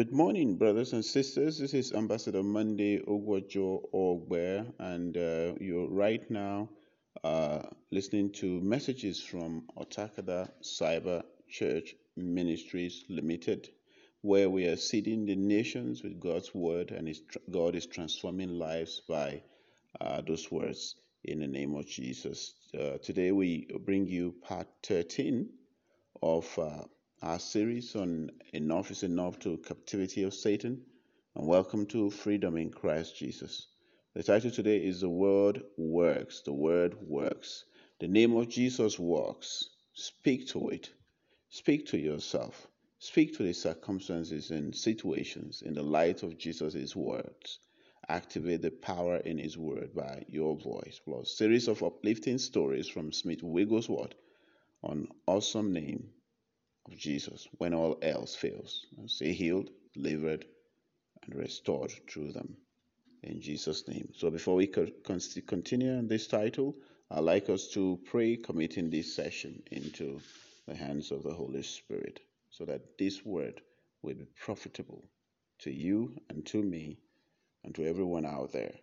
Good morning, brothers and sisters. This is Ambassador Monday Ogwajo Ogbe, and uh, you're right now uh, listening to messages from Otakada Cyber Church Ministries Limited, where we are seeding the nations with God's word, and God is transforming lives by uh, those words in the name of Jesus. Uh, today, we bring you part 13 of uh, our series on Enough is Enough to Captivity of Satan, and welcome to Freedom in Christ Jesus. The title today is The Word Works. The Word Works. The name of Jesus works. Speak to it. Speak to yourself. Speak to the circumstances and situations in the light of Jesus' words. Activate the power in His Word by your voice. Plus, series of uplifting stories from Smith Wigglesworth on awesome name of Jesus when all else fails. And Say healed, delivered, and restored through them. In Jesus' name. So before we continue on this title, I'd like us to pray, committing this session into the hands of the Holy Spirit, so that this word will be profitable to you and to me and to everyone out there.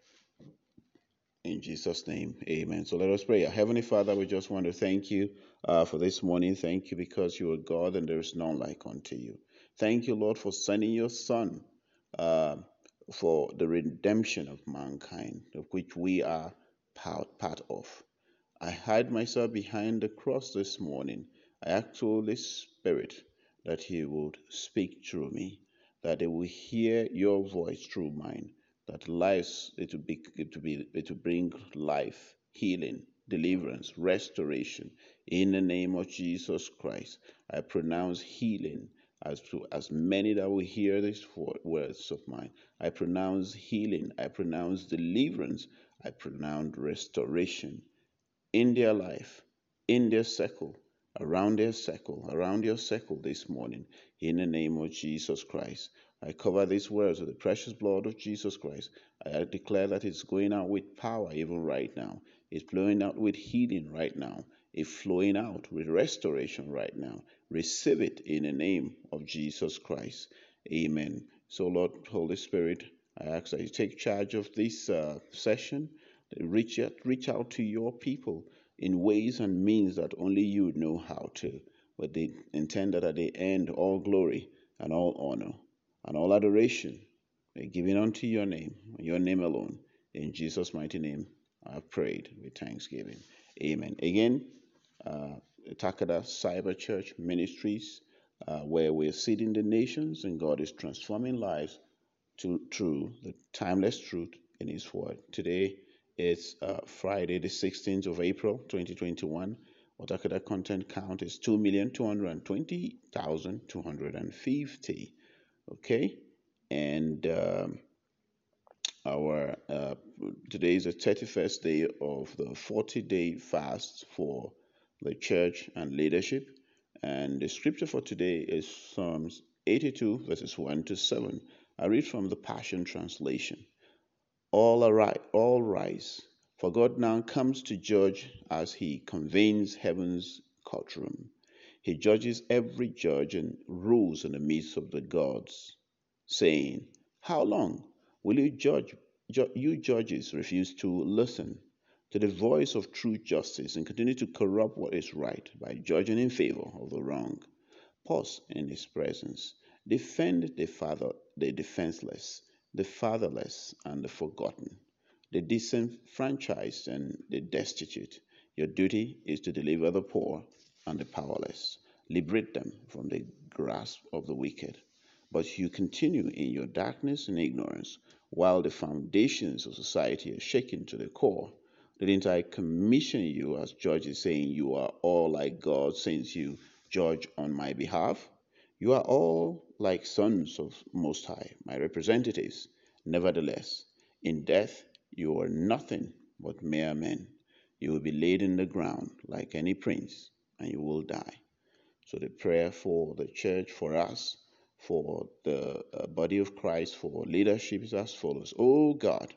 In Jesus' name, amen. So let us pray. Heavenly Father, we just want to thank you uh, for this morning. Thank you because you are God and there is none like unto you. Thank you, Lord, for sending your Son uh, for the redemption of mankind, of which we are part, part of. I hide myself behind the cross this morning. I ask Holy Spirit that He would speak through me, that they will hear your voice through mine that lives it will be it will be it will bring life, healing, deliverance, restoration. In the name of Jesus Christ, I pronounce healing as to as many that will hear these words of mine. I pronounce healing. I pronounce deliverance. I pronounce restoration in their life, in their circle, around their circle, around your circle this morning. In the name of Jesus Christ. I cover these words with the precious blood of Jesus Christ. I declare that it's going out with power even right now. It's flowing out with healing right now. It's flowing out with restoration right now. Receive it in the name of Jesus Christ. Amen. So, Lord, Holy Spirit, I ask that you take charge of this uh, session. Reach out, reach out to your people in ways and means that only you know how to. But they intend that at the end, all glory and all honor and all adoration be given unto your name, your name alone. In Jesus' mighty name, I've prayed with thanksgiving. Amen. Again, uh, Otakada Cyber Church Ministries, uh, where we're seeding the nations and God is transforming lives to, through the timeless truth in His Word. Today is uh, Friday, the 16th of April, 2021. Otakada content count is 2,220,250 okay? And um, our uh, today is the 31st day of the 40 day fast for the church and leadership. And the scripture for today is psalms 82 verses 1 to 7 i read from the passion translation all arise all rise for god now comes to judge as he convenes heaven's courtroom he judges every judge and rules in the midst of the gods, saying, How long will you judge ju- you judges refuse to listen to the voice of true justice and continue to corrupt what is right by judging in favor of the wrong? Pause in his presence. Defend the father the defenseless, the fatherless and the forgotten, the disenfranchised and the destitute. Your duty is to deliver the poor and the powerless. Liberate them from the grasp of the wicked. But you continue in your darkness and ignorance while the foundations of society are shaken to the core. Didn't I commission you as judges, saying you are all like God since you judge on my behalf? You are all like sons of Most High, my representatives. Nevertheless, in death you are nothing but mere men. You will be laid in the ground like any prince and you will die. So the prayer for the church, for us, for the uh, body of Christ, for leadership is as follows. Oh God,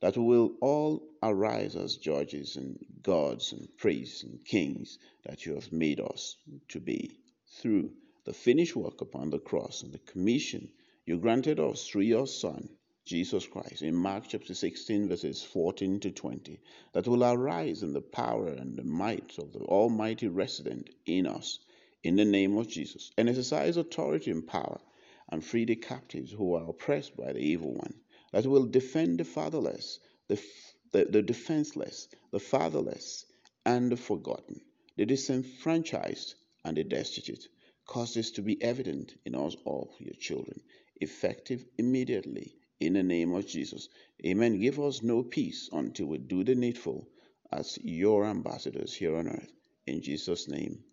that we will all arise as judges and gods and priests and kings that you have made us to be through the finished work upon the cross and the commission you granted us through your Son, Jesus Christ, in Mark chapter 16, verses 14 to 20, that will arise in the power and the might of the Almighty resident in us, in the name of Jesus, and exercise authority and power, and free the captives who are oppressed by the evil one, that will defend the fatherless, the, the, the defenseless, the fatherless, and the forgotten, the disenfranchised, and the destitute. Cause this to be evident in us all, your children, effective immediately in the name of Jesus. Amen. Give us no peace until we do the needful as your ambassadors here on earth. In Jesus' name,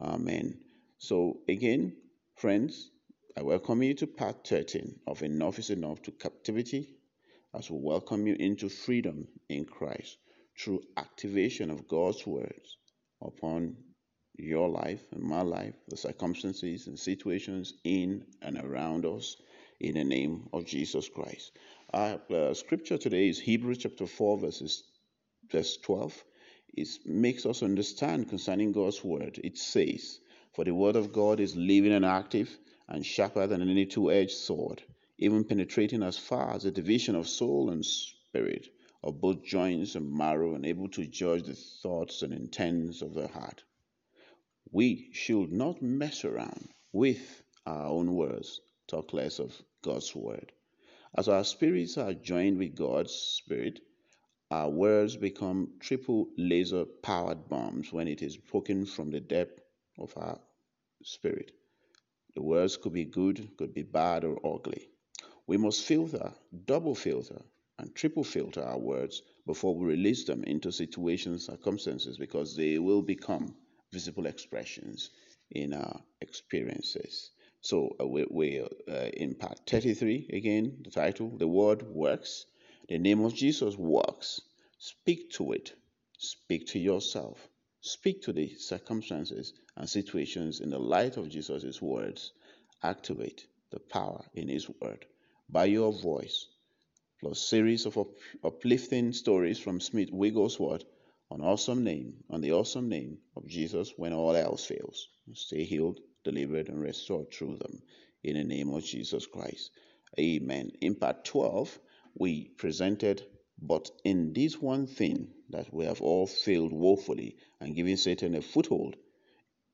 Amen. So, again, friends, I welcome you to part 13 of Enough is Enough to Captivity as we welcome you into freedom in Christ through activation of God's words upon your life and my life, the circumstances and situations in and around us in the name of Jesus Christ. Our uh, scripture today is Hebrews chapter 4, verses, verse 12. It makes us understand concerning God's word. It says, For the word of God is living and active and sharper than any two edged sword, even penetrating as far as the division of soul and spirit, of both joints and marrow, and able to judge the thoughts and intents of the heart. We should not mess around with our own words, talk less of God's word. As our spirits are joined with God's spirit, our words become triple laser powered bombs when it is spoken from the depth of our spirit. The words could be good, could be bad, or ugly. We must filter, double filter, and triple filter our words before we release them into situations, circumstances, because they will become visible expressions in our experiences. So uh, we, we uh, in part 33 again, the title, the word works. The name of Jesus works. Speak to it. Speak to yourself. Speak to the circumstances and situations in the light of Jesus' words. Activate the power in His word by your voice, plus series of up- uplifting stories from Smith Wigglesworth on awesome name, on the awesome name of Jesus when all else fails. Stay healed, delivered, and restored through them. In the name of Jesus Christ. Amen. In part 12, we presented, but in this one thing that we have all failed woefully and given Satan a foothold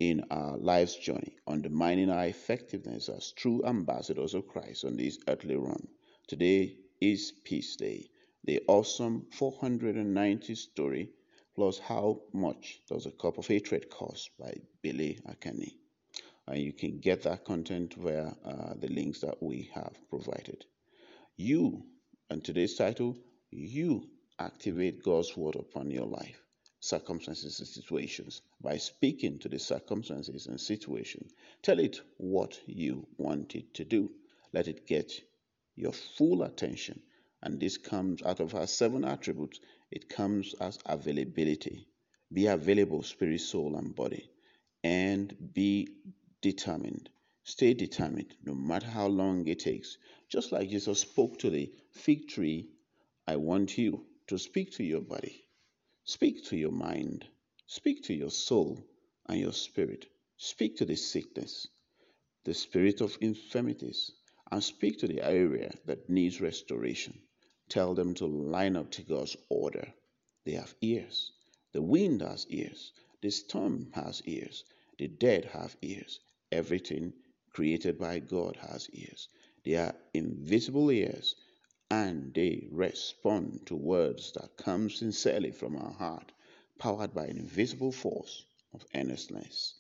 in our life's journey, undermining our effectiveness as true ambassadors of Christ on this earthly realm. Today is Peace Day, the awesome 490 story, plus how much does a cup of hatred cost by Billy Akani and you can get that content via uh, the links that we have provided. You, and today's title, you activate God's word upon your life, circumstances and situations by speaking to the circumstances and situation. Tell it what you want it to do. Let it get your full attention. And this comes out of our seven attributes. It comes as availability. Be available, spirit, soul, and body. And be determined. Stay determined no matter how long it takes. Just like Jesus spoke to the fig tree, I want you to speak to your body, speak to your mind, speak to your soul and your spirit. Speak to the sickness, the spirit of infirmities, and speak to the area that needs restoration. Tell them to line up to God's order. They have ears. The wind has ears. The storm has ears. The dead have ears. Everything created by God has ears. They are invisible ears and they respond to words that come sincerely from our heart, powered by an invisible force of earnestness.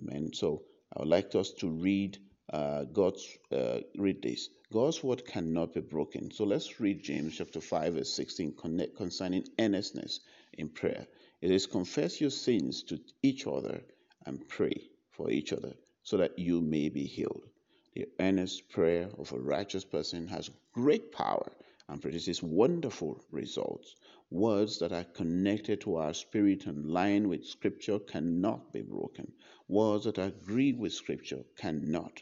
Amen. So I would like us to read uh, God's uh, read this. God's word cannot be broken. So let's read James chapter 5 verse 16 concerning earnestness in prayer. It is confess your sins to each other and pray for each other so that you may be healed. The earnest prayer of a righteous person has great power and produces wonderful results. Words that are connected to our spirit and line with Scripture cannot be broken. Words that agree with Scripture cannot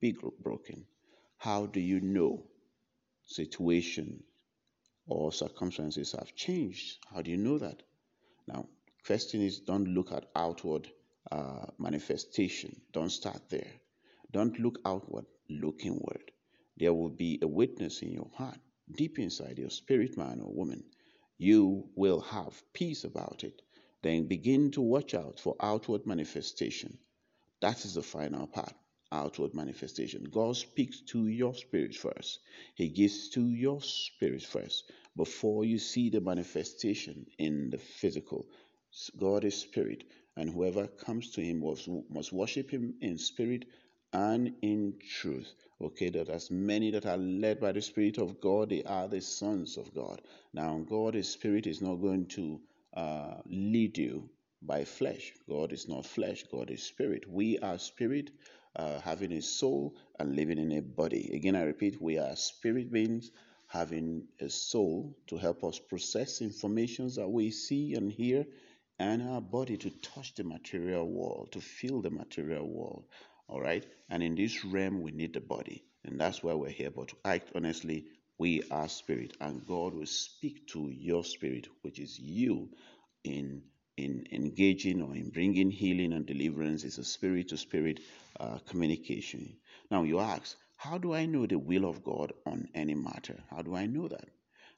be broken. How do you know situation or circumstances have changed? How do you know that? Now, question is don't look at outward uh, manifestation. Don't start there. Don't look outward, look inward. there will be a witness in your heart, deep inside your spirit, man or woman. You will have peace about it. Then begin to watch out for outward manifestation. That is the final part outward manifestation. God speaks to your spirit first. He gives to your spirit first before you see the manifestation in the physical. God is spirit, and whoever comes to him must, worship him in spirit and in truth. Okay, that as many that are led by the Spirit of God, they are the sons of God. Now, God is spirit is not going to uh, lead you by flesh. God is not flesh, God is spirit. We are spirit, uh, having a soul and living in a body. Again, I repeat, we are spirit beings having a soul to help us process informations that we see and hear, and our body to touch the material world, to feel the material world. All right. And in this realm, we need the body. And that's why we're here. But to act honestly, we are spirit. And God will speak to your spirit, which is you, in in engaging or in bringing healing and deliverance It's a spirit to spirit communication. Now, you ask, how do I know the will of God on any matter? How do I know that?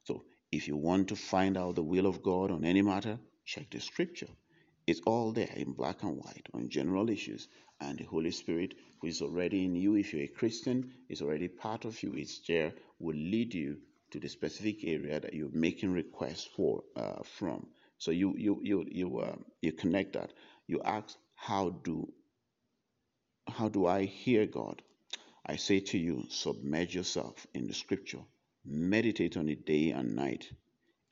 So, if you want to find out the will of God on any matter, check the scripture. It's all there in black and white on general issues. And the Holy Spirit, who is already in you, if you're a Christian, is already part of you, it's there, will lead you to the specific area that you're making requests for uh, from. So you you you you uh, you connect that. You ask, how do how do I hear God? I say to you, submerge yourself in the Scripture, meditate on it day and night,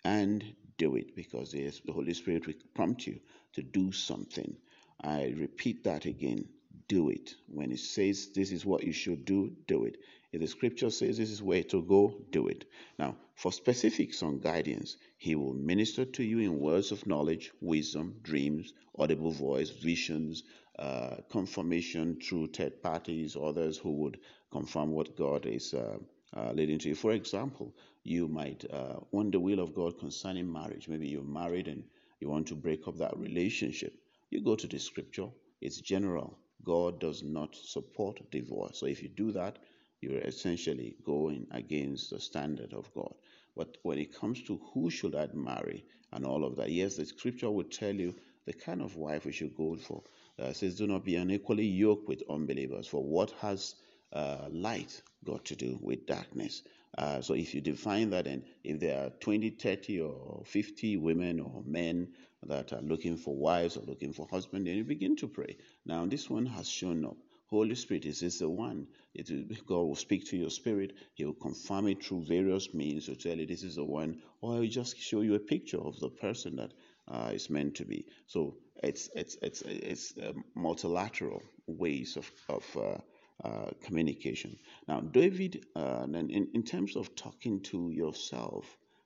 and do it because the Holy Spirit will prompt you to do something. I repeat that again. Do it. When it says this is what you should do, do it. If the scripture says this is where to go, do it. Now, for specifics on guidance, he will minister to you in words of knowledge, wisdom, dreams, audible voice, visions, uh, confirmation through third parties, others who would confirm what God is uh, uh, leading to you. For example, you might uh, want the will of God concerning marriage. Maybe you're married and you want to break up that relationship. You go to the scripture, it's general. God does not support divorce. So if you do that, you're essentially going against the standard of God. But when it comes to who should I marry and all of that, yes, the scripture would tell you the kind of wife we should go for. Uh, says, do not be unequally yoked with unbelievers. For what has uh, light got to do with darkness? Uh, so if you define that, and if there are 20, 30, or 50 women or men that are looking for wives or looking for husbands, then you begin to pray. Now, this one has shown up. Holy Spirit is this the one. It will, God will speak to your spirit. He will confirm it through various means to tell you this is the one, or He'll just show you a picture of the person that uh, is meant to be. So it's it's it's it's multilateral ways of of uh, uh, communication. Now, David, uh, in, in terms of talking to yourself,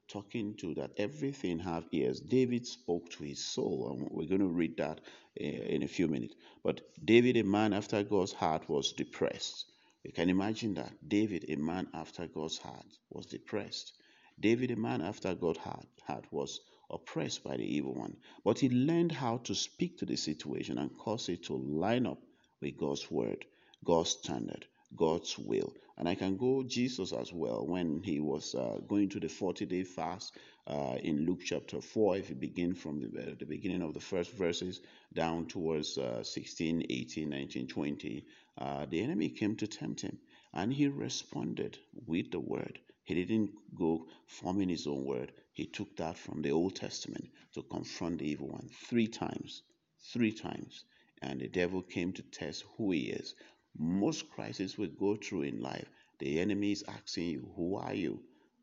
talking to that everything have ears, David spoke to his soul, and we're going to read that in a few minutes. But David, a man after God's heart, was depressed. You can imagine that. David, a man after God's heart, was depressed. David, a man after God's heart, heart was oppressed by the evil one. But he learned how to speak to the situation and cause it to line up with God's word. God's standard, God's will. And I can go Jesus as well when he was uh, going to the 40 day fast uh, in Luke chapter 4. If you begin from the, uh, the beginning of the first verses down towards uh, 16, 18, 19, 20, uh, the enemy came to tempt him and he responded with the word. He didn't go forming his own word. He took that from the Old Testament to confront the evil one three times. Three times. And the devil came to test who he is most crises we go through in life, the enemy is asking you, Who are you?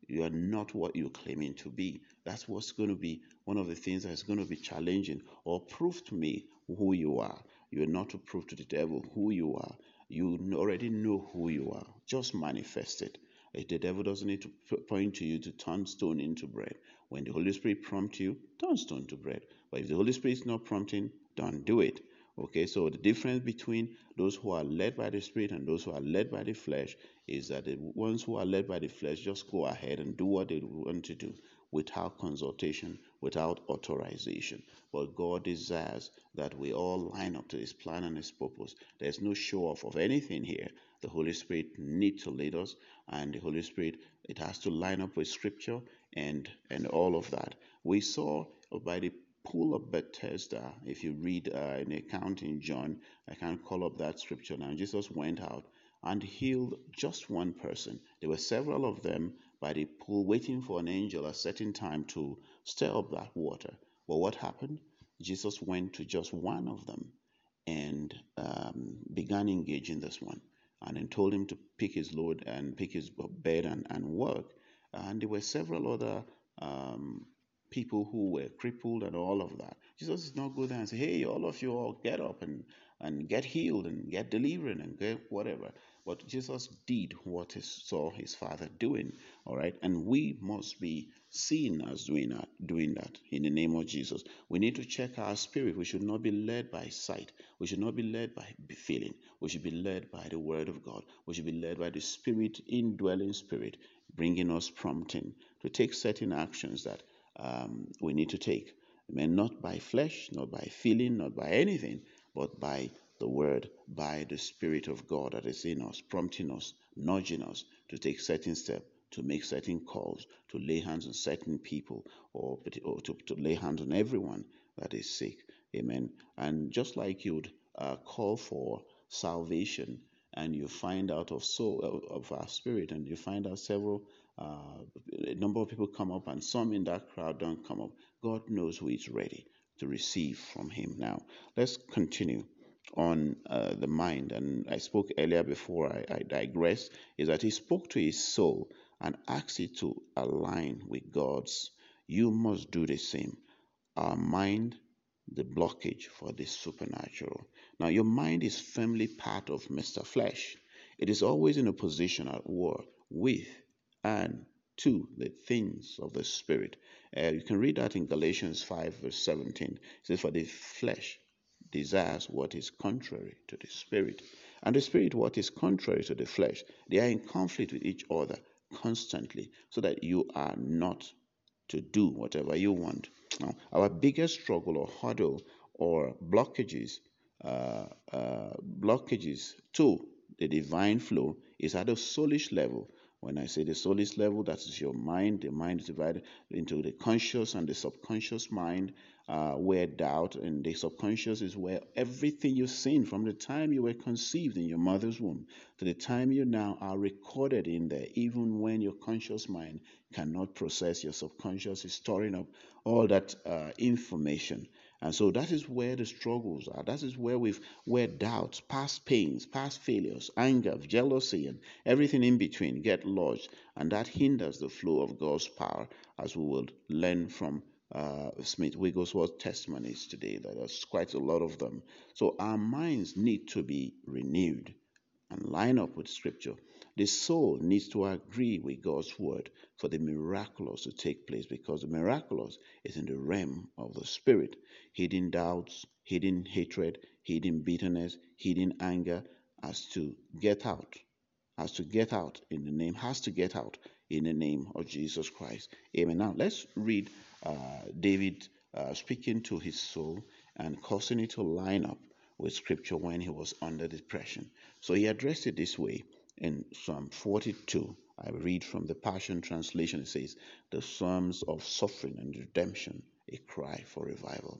You are not what you're claiming to be. That's what's going to be one of the things that's going to be challenging. Or prove to me who you are. You are not to prove to the devil who you are. You already know who you are. Just manifest it. If the devil doesn't need to point to you to turn stone into bread. When the Holy Spirit prompts you, turn stone to bread. But if the Holy Spirit is not prompting, don't do it. Okay, so the difference between those who are led by the Spirit and those who are led by the flesh is that the ones who are led by the flesh just go ahead and do what they want to do without consultation, without authorization. But God desires that we all line up to His plan and His purpose. There's no show off of anything here. The Holy Spirit needs to lead us, and the Holy Spirit it has to line up with Scripture and and all of that. We saw by the pool of Bethesda, if you read uh, an account in John, I can't call up that scripture now. Jesus went out and healed just one person. There were several of them by the pool waiting for an angel at a certain time to stir up that water. But what happened? Jesus went to just one of them and um, began engaging this one and then told him to pick his load and pick his bed and, and work. And there were several other um, people who were crippled and all of that. Jesus is not go there and say, hey, all of you all get up and, and get healed and get delivered and get whatever. But Jesus did what he saw his father doing. All right. And we must be seen as doing that, doing that in the name of Jesus. We need to check our spirit. We should not be led by sight. We should not be led by feeling. We should be led by the word of God. We should be led by the spirit, indwelling spirit, bringing us prompting to take certain actions that um, we need to take. Amen. Not by flesh, not by feeling, not by anything, but by the word, by the Spirit of God that is in us, prompting us, nudging us to take certain steps, to make certain calls, to lay hands on certain people, or, or to, to lay hands on everyone that is sick. Amen. And just like you'd uh, call for salvation, and you find out of soul of our spirit, and you find out several uh, a number of people come up, and some in that crowd don't come up. God knows who is ready to receive from Him. Now, let's continue on uh, the mind. And I spoke earlier before I, I digress, is that He spoke to His soul and asked it to align with God's. You must do the same. Our mind, the blockage for the supernatural. Now, your mind is firmly part of Mr. Flesh. It is always in a position at war with and to the things of the Spirit. Uh, you can read that in Galatians 5, verse 17. It says, For the flesh desires what is contrary to the Spirit, and the Spirit what is contrary to the flesh. They are in conflict with each other constantly, so that you are not to do whatever you want. Now, our biggest struggle or hurdle or blockages, uh, uh, blockages to the divine flow is at a soulish level when I say the soulish level, that is your mind. The mind is divided into the conscious and the subconscious mind, uh, where doubt and the subconscious is where everything you've seen from the time you were conceived in your mother's womb to the time you now are recorded in there, even when your conscious mind cannot process, your subconscious is storing up all that uh, information. And so that is where the struggles are. That is where we've where doubts, past pains, past failures, anger, jealousy, and everything in between get lodged, and that hinders the flow of God's power, as we will learn from uh, Smith Wigglesworth testimonies today. There's quite a lot of them. So our minds need to be renewed and line up with Scripture. The soul needs to agree with God's word for the miraculous to take place because the miraculous is in the realm of the spirit. Hidden doubts, hidden hatred, hidden bitterness, hidden anger has to get out. Has to get out in the name, has to get out in the name of Jesus Christ. Amen. Now let's read David uh, speaking to his soul and causing it to line up with scripture when he was under depression. So he addressed it this way in Psalm 42, I read from the Passion Translation, it says, The Psalms of suffering and redemption, a cry for revival.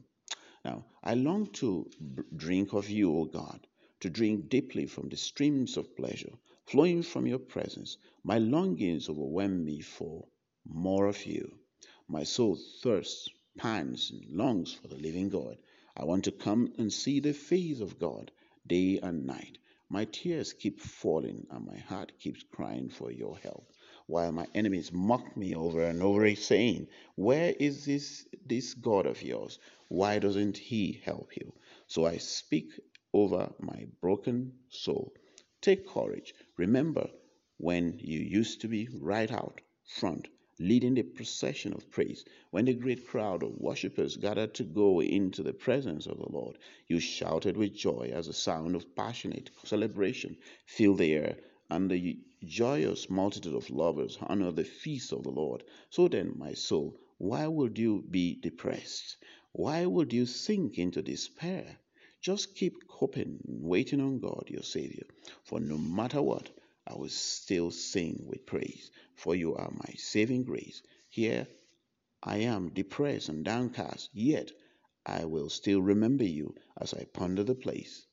Now, I long to drink of you, O God, to drink deeply from the streams of pleasure flowing from your presence. My longings overwhelm me for more of you. My soul thirsts, pants, and longs for the living God. I want to come and see the face of God day and night. My tears keep falling and my heart keeps crying for your help. While my enemies mock me over and over, saying, Where is this, this God of yours? Why doesn't he help you? So I speak over my broken soul. Take courage. Remember when you used to be right out front leading the procession of praise. When the great crowd of worshippers gathered to go into the presence of the Lord, you shouted with joy as the sound of passionate celebration filled the air, and the joyous multitude of lovers honor the feast of the Lord. So then, my soul, why would you be depressed? Why would you sink into despair? Just keep hoping waiting on God, your Savior. For no matter what, I will still sing with praise, for you are my saving grace. Here I am depressed and downcast, yet I will still remember you as I ponder the place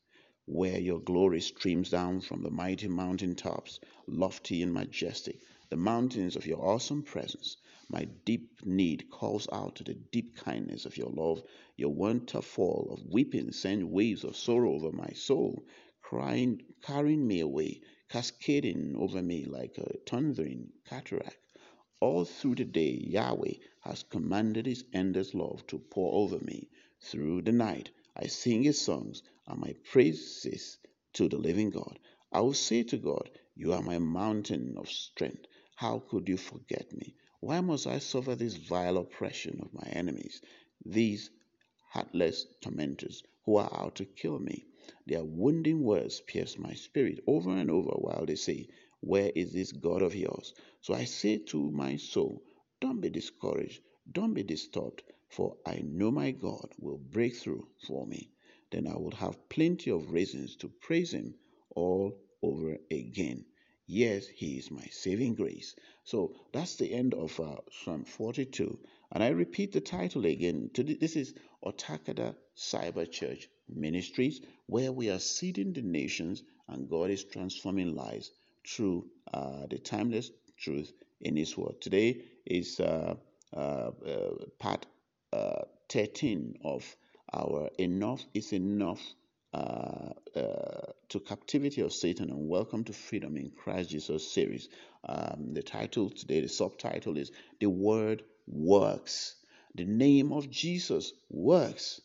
where your glory streams down from the mighty mountain tops, lofty and majestic, the mountains of your awesome presence. My deep need calls out to the deep kindness of your love. Your waterfall of fall of weeping sends waves of sorrow over my soul, crying, carrying me away cascading over me like a thundering cataract. All through the day, Yahweh has commanded His endless love to pour over me. Through the night, I sing His songs and my praises to the living God. I will say to God, You are my mountain of strength. How could you forget me? Why must I suffer this vile oppression of my enemies, these heartless tormentors who are out to kill me? Their wounding words pierce my spirit over and over while they say, Where is this God of yours? So I say to my soul, Don't be discouraged, don't be disturbed, for I know my God will break through for me. Then I will have plenty of reasons to praise Him all over again. Yes, He is my saving grace. So that's the end of uh, Psalm 42. And I repeat the title again. This is Otakada Cyber Church Ministries, where we are seeding the nations and God is transforming lives through uh, the timeless truth in His Word. Today is uh, uh, uh part uh, 13 of our Enough is Enough uh, to Captivity of Satan and Welcome to Freedom in Christ Jesus series. Um, the title today, the subtitle is The Word Works. The name of Jesus works.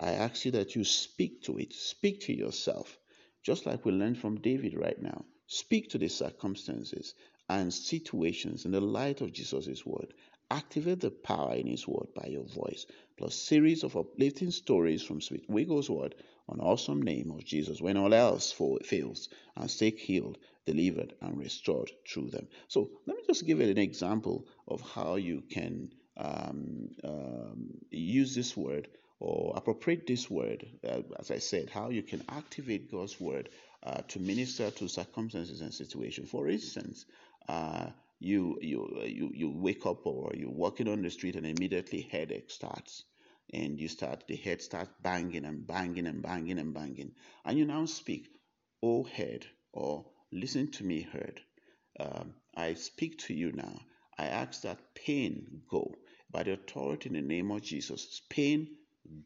I ask you that you speak to it, speak to yourself, just like we learned from David right now. Speak to the circumstances and situations in the light of Jesus' word. Activate the power in his word by your voice, plus series of uplifting stories from Smith Wigglesworth on awesome name of Jesus when all else fails and stay healed, delivered, and restored through them. So let me just give an example of how you can um, um, use this word or appropriate this word, uh, as I said, how you can activate God's word uh, to minister to circumstances and situations. For instance, uh, you you you you wake up or you're walking on the street and immediately headache starts, and you start the head starts banging and banging and banging and banging, and you now speak, "Oh head," or "Listen to me, head." Um, I speak to you now. I ask that pain go by the authority in the name of Jesus. Pain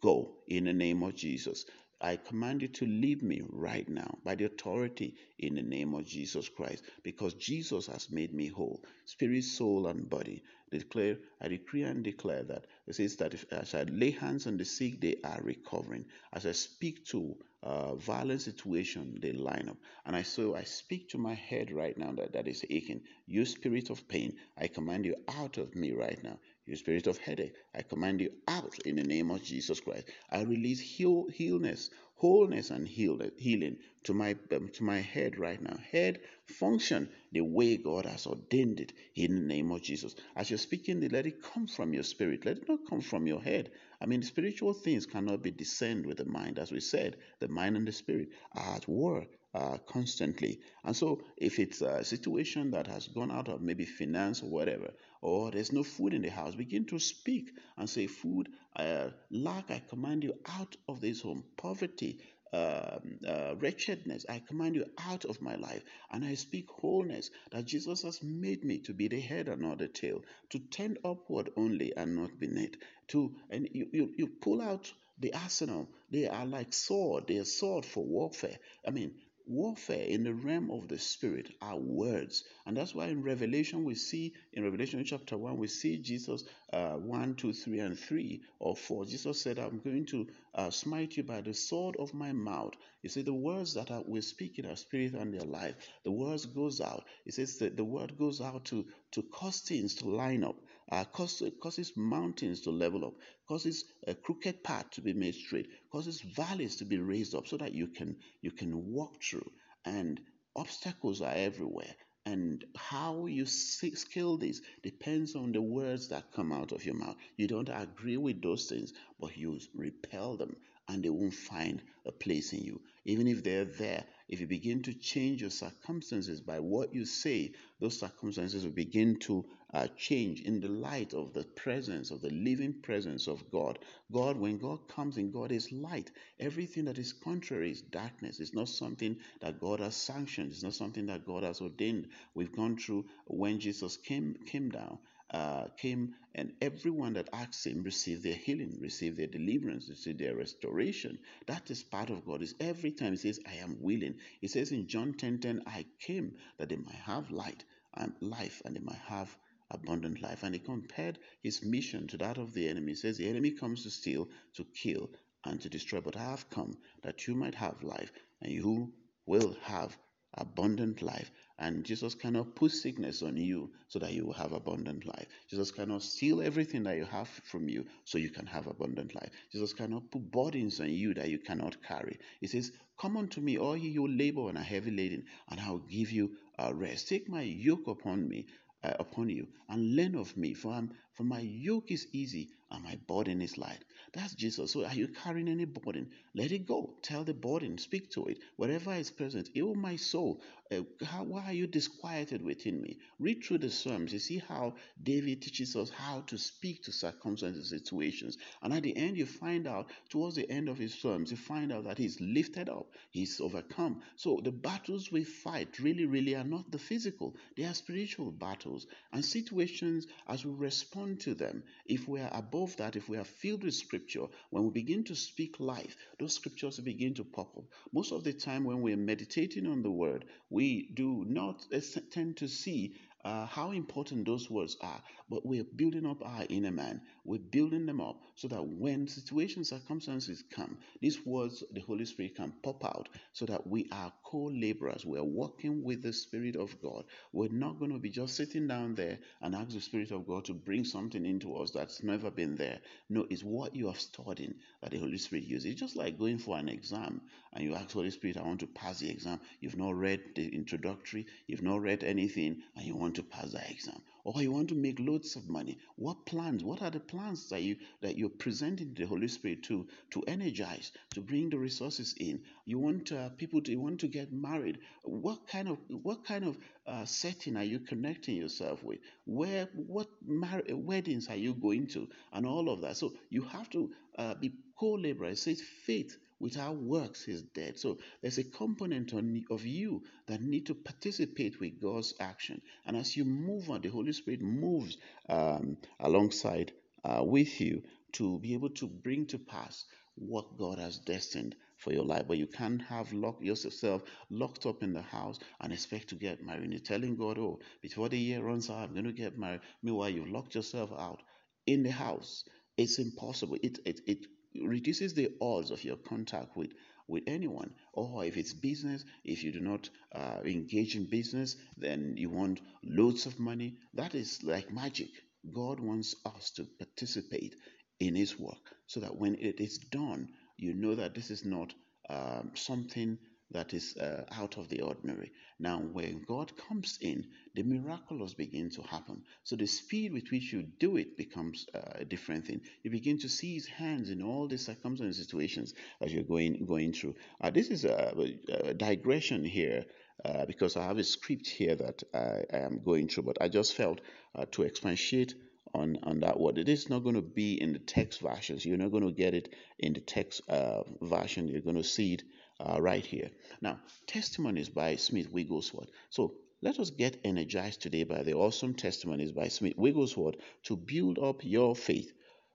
Go in the name of Jesus. I command you to leave me right now by the authority in the name of Jesus Christ because Jesus has made me whole, spirit, soul, and body. Declare, I decree and declare that it says that if, as I lay hands on the sick, they are recovering. As I speak to uh, violent situation, they line up. And I so I speak to my head right now that, that is aching. You spirit of pain, I command you out of me right now. You spirit of headache, I command you out in the name of Jesus Christ. I release heal, healness, wholeness, and heal, healing to my um, to my head right now. Head function the way God has ordained it in the name of Jesus. As you're speaking, let it come from your spirit. Let it not come from your head. I mean, spiritual things cannot be discerned with the mind. As we said, the mind and the spirit are at war uh, constantly. And so, if it's a situation that has gone out of maybe finance or whatever, or there's no food in the house, begin to speak and say, Food, uh, lack, I command you out of this home. Poverty, um, uh, wretchedness, I command you out of my life. And I speak wholeness that Jesus has made me to be the head and not the tail, to tend upward only and not beneath. To and you, you, you pull out the arsenal. They are like sword. They are sword for warfare. I mean, warfare in the realm of the spirit are words. And that's why in Revelation we see, in Revelation chapter 1, we see Jesus uh, 1, 2, 3, and 3 or 4. Jesus said, I'm going to uh, smite you by the sword of my mouth. You see, the words that are, we're speaking are spirit and their life. The words goes out. It says that the word goes out to, to cause things to line up uh, causes, causes mountains to level up, causes a crooked path to be made straight, causes valleys to be raised up so that you can you can walk through. And obstacles are everywhere. And how you scale this depends on the words that come out of your mouth. You don't agree with those things, but you repel them and they won't find a place in you. Even if they're there, if you begin to change your circumstances by what you say, those circumstances will begin to uh, change in the light of the presence of the living presence of God. God, when God comes in, God is light. Everything that is contrary is darkness. It's not something that God has sanctioned. It's not something that God has ordained. We've gone through when Jesus came came down uh, came and everyone that asked him received their healing, received their deliverance, received their restoration. That is part of God. Is every time he says, I am willing. He says in John 10 10, I came that they might have light and life and they might have abundant life. And he compared his mission to that of the enemy. He says, The enemy comes to steal, to kill, and to destroy. But I have come that you might have life, and you will have abundant life. And Jesus cannot put sickness on you so that you will have abundant life. Jesus cannot steal everything that you have from you so you can have abundant life. Jesus cannot put burdens on you that you cannot carry. He says, Come unto me, all ye who labor and are heavy laden, and I will give you a rest. Take my yoke upon me, uh, upon you, and learn of me, for, I'm, for my yoke is easy and my burden is light. That's Jesus. So are you carrying any burden? Let it go. Tell the burden, speak to it. Wherever it's present, oh my soul, uh, how, why are you disquieted within me? Read through the Psalms. You see how David teaches us how to speak to circumstances, and situations. And at the end, you find out, towards the end of his Psalms, you find out that he's lifted up, he's overcome. So the battles we fight really, really are not the physical, they are spiritual battles. And situations, as we respond to them, if we are above that, if we are filled with scripture, when we begin to speak life, those scriptures begin to pop up. Most of the time, when we're meditating on the word, we do not tend to see uh, how important those words are, but we're building up our inner man. We're building them up so that when situations, circumstances come, these words, the Holy Spirit can pop out so that we are co laborers. We're working with the Spirit of God. We're not going to be just sitting down there and ask the Spirit of God to bring something into us that's never been there. No, it's what you have studied that the Holy Spirit uses. It's just like going for an exam and you ask Holy Spirit, I want to pass the exam. You've not read the introductory, you've not read anything, and you want to pass the exam or you want to make loads of money what plans what are the plans that you that you're presenting the holy spirit to to energize to bring the resources in? You want uh, people to you want to get married. What kind of what kind of uh, setting are you connecting yourself with? Where what mar- weddings are you going to? And all of that. So you have to uh, be co-laborer. It says faith without works is dead. So there's a component on, of you that need to participate with God's action. And as you move on, the Holy Spirit moves um, alongside uh, with you to be able to bring to pass what God has destined for your life. But you can't have lock yourself locked up in the house and expect to get married. You're telling God, oh, before the year runs out, I'm going to get married. Meanwhile, you've locked yourself out in the house. It's impossible. It, it, it reduces the odds of your contact with with anyone. Or if it's business if you do not uh, engage in business then you want loads of money. That is like magic. God wants us to participate in his work so that when it is done you know that this is not um, something that is uh, out of the ordinary. Now, when God comes in, the miraculous begin to happen. So the speed with which you do it becomes uh, a different thing. You begin to see His hands in all the circumstances, situations that you're going going through. Uh, this is a, a digression here. Uh, because I have a script here that I, I, am going through, but I just felt uh, to expatiate on, on that word. It is not going to be in the text versions. You're not going to get it in the text uh, version. You're going to see it uh, right here. Now, testimonies by Smith Wigglesworth. So let us get energized today by the awesome testimonies by Smith Wigglesworth to build up your faith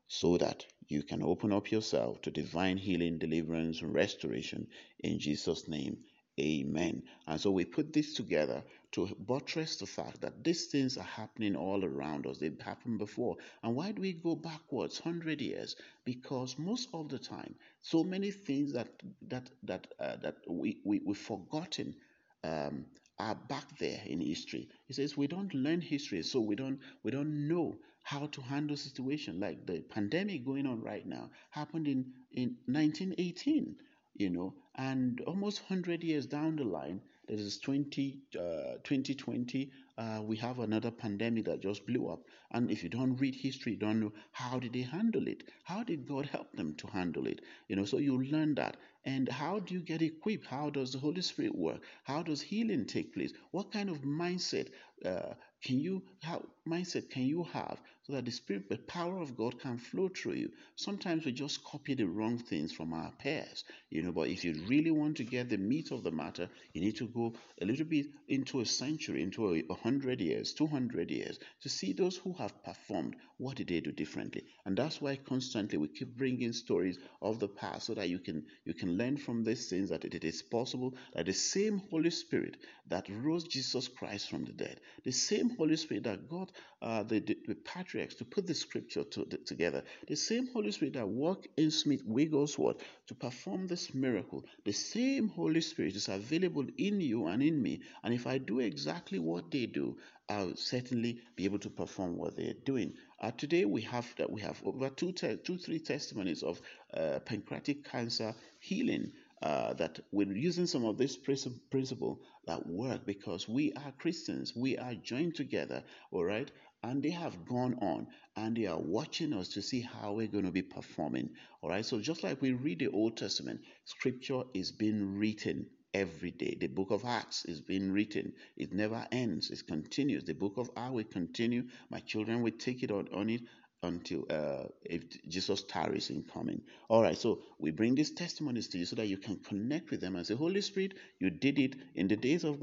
so that you can open up yourself to divine healing, deliverance, and restoration in Jesus' name. Amen. And so we put this together to buttress the fact that these things are happening all around us. They've happened before. And why do we go backwards 100 years? Because most of the time, so many things that that that uh, that we, we we've forgotten um, are back there in history. He says we don't learn history, so we don't we don't know how to handle situation like the pandemic going on right now happened in in 1918 you know and almost 100 years down the line that is 20 uh, 2020 uh, we have another pandemic that just blew up. And if you don't read history you don't know how did they handle it. How did god help them to handle it? You know so you learn that. And how do you get equipped? How does the holy spirit work? How does healing take place? What kind of mindset uh, can you how mindset can you have so that the spirit the power of god can flow through you. Sometimes we just copy the wrong things from our peers you know but if you really want to get the meat of the matter you need to go a little bit into a century into a, hundred years 200 years to see those who have performed what did they do differently? And that's why constantly we keep bringing stories of the past so that you can you can learn from these things that it is possible that the same holy spirit that rose jesus christ from the dead the same holy spirit that got uh, the, the, the patriarchs to put the scripture to, the, together the same holy spirit that worked in smith wigglesworth to perform this miracle the same holy spirit is available in you and in me. And if i do exactly what they do i'll certainly be able to perform what they're doing. Uh, today we have that we have over two, te- two three testimonies of uh, pancreatic cancer healing uh, that we're using some of this principle that work because we are Christians, we are joined together, all right, and they have gone on and they are watching us to see how we're going to be performing, all right. So just like we read the Old Testament, Scripture is being written every day. The book of Acts is being written. It never ends. It continues. The book of Acts will continue. My children will take it on, on it until uh, if Jesus tarries in coming. All right, so we bring these testimonies to you so that you can connect with them and say, Holy Spirit, you did it in the days of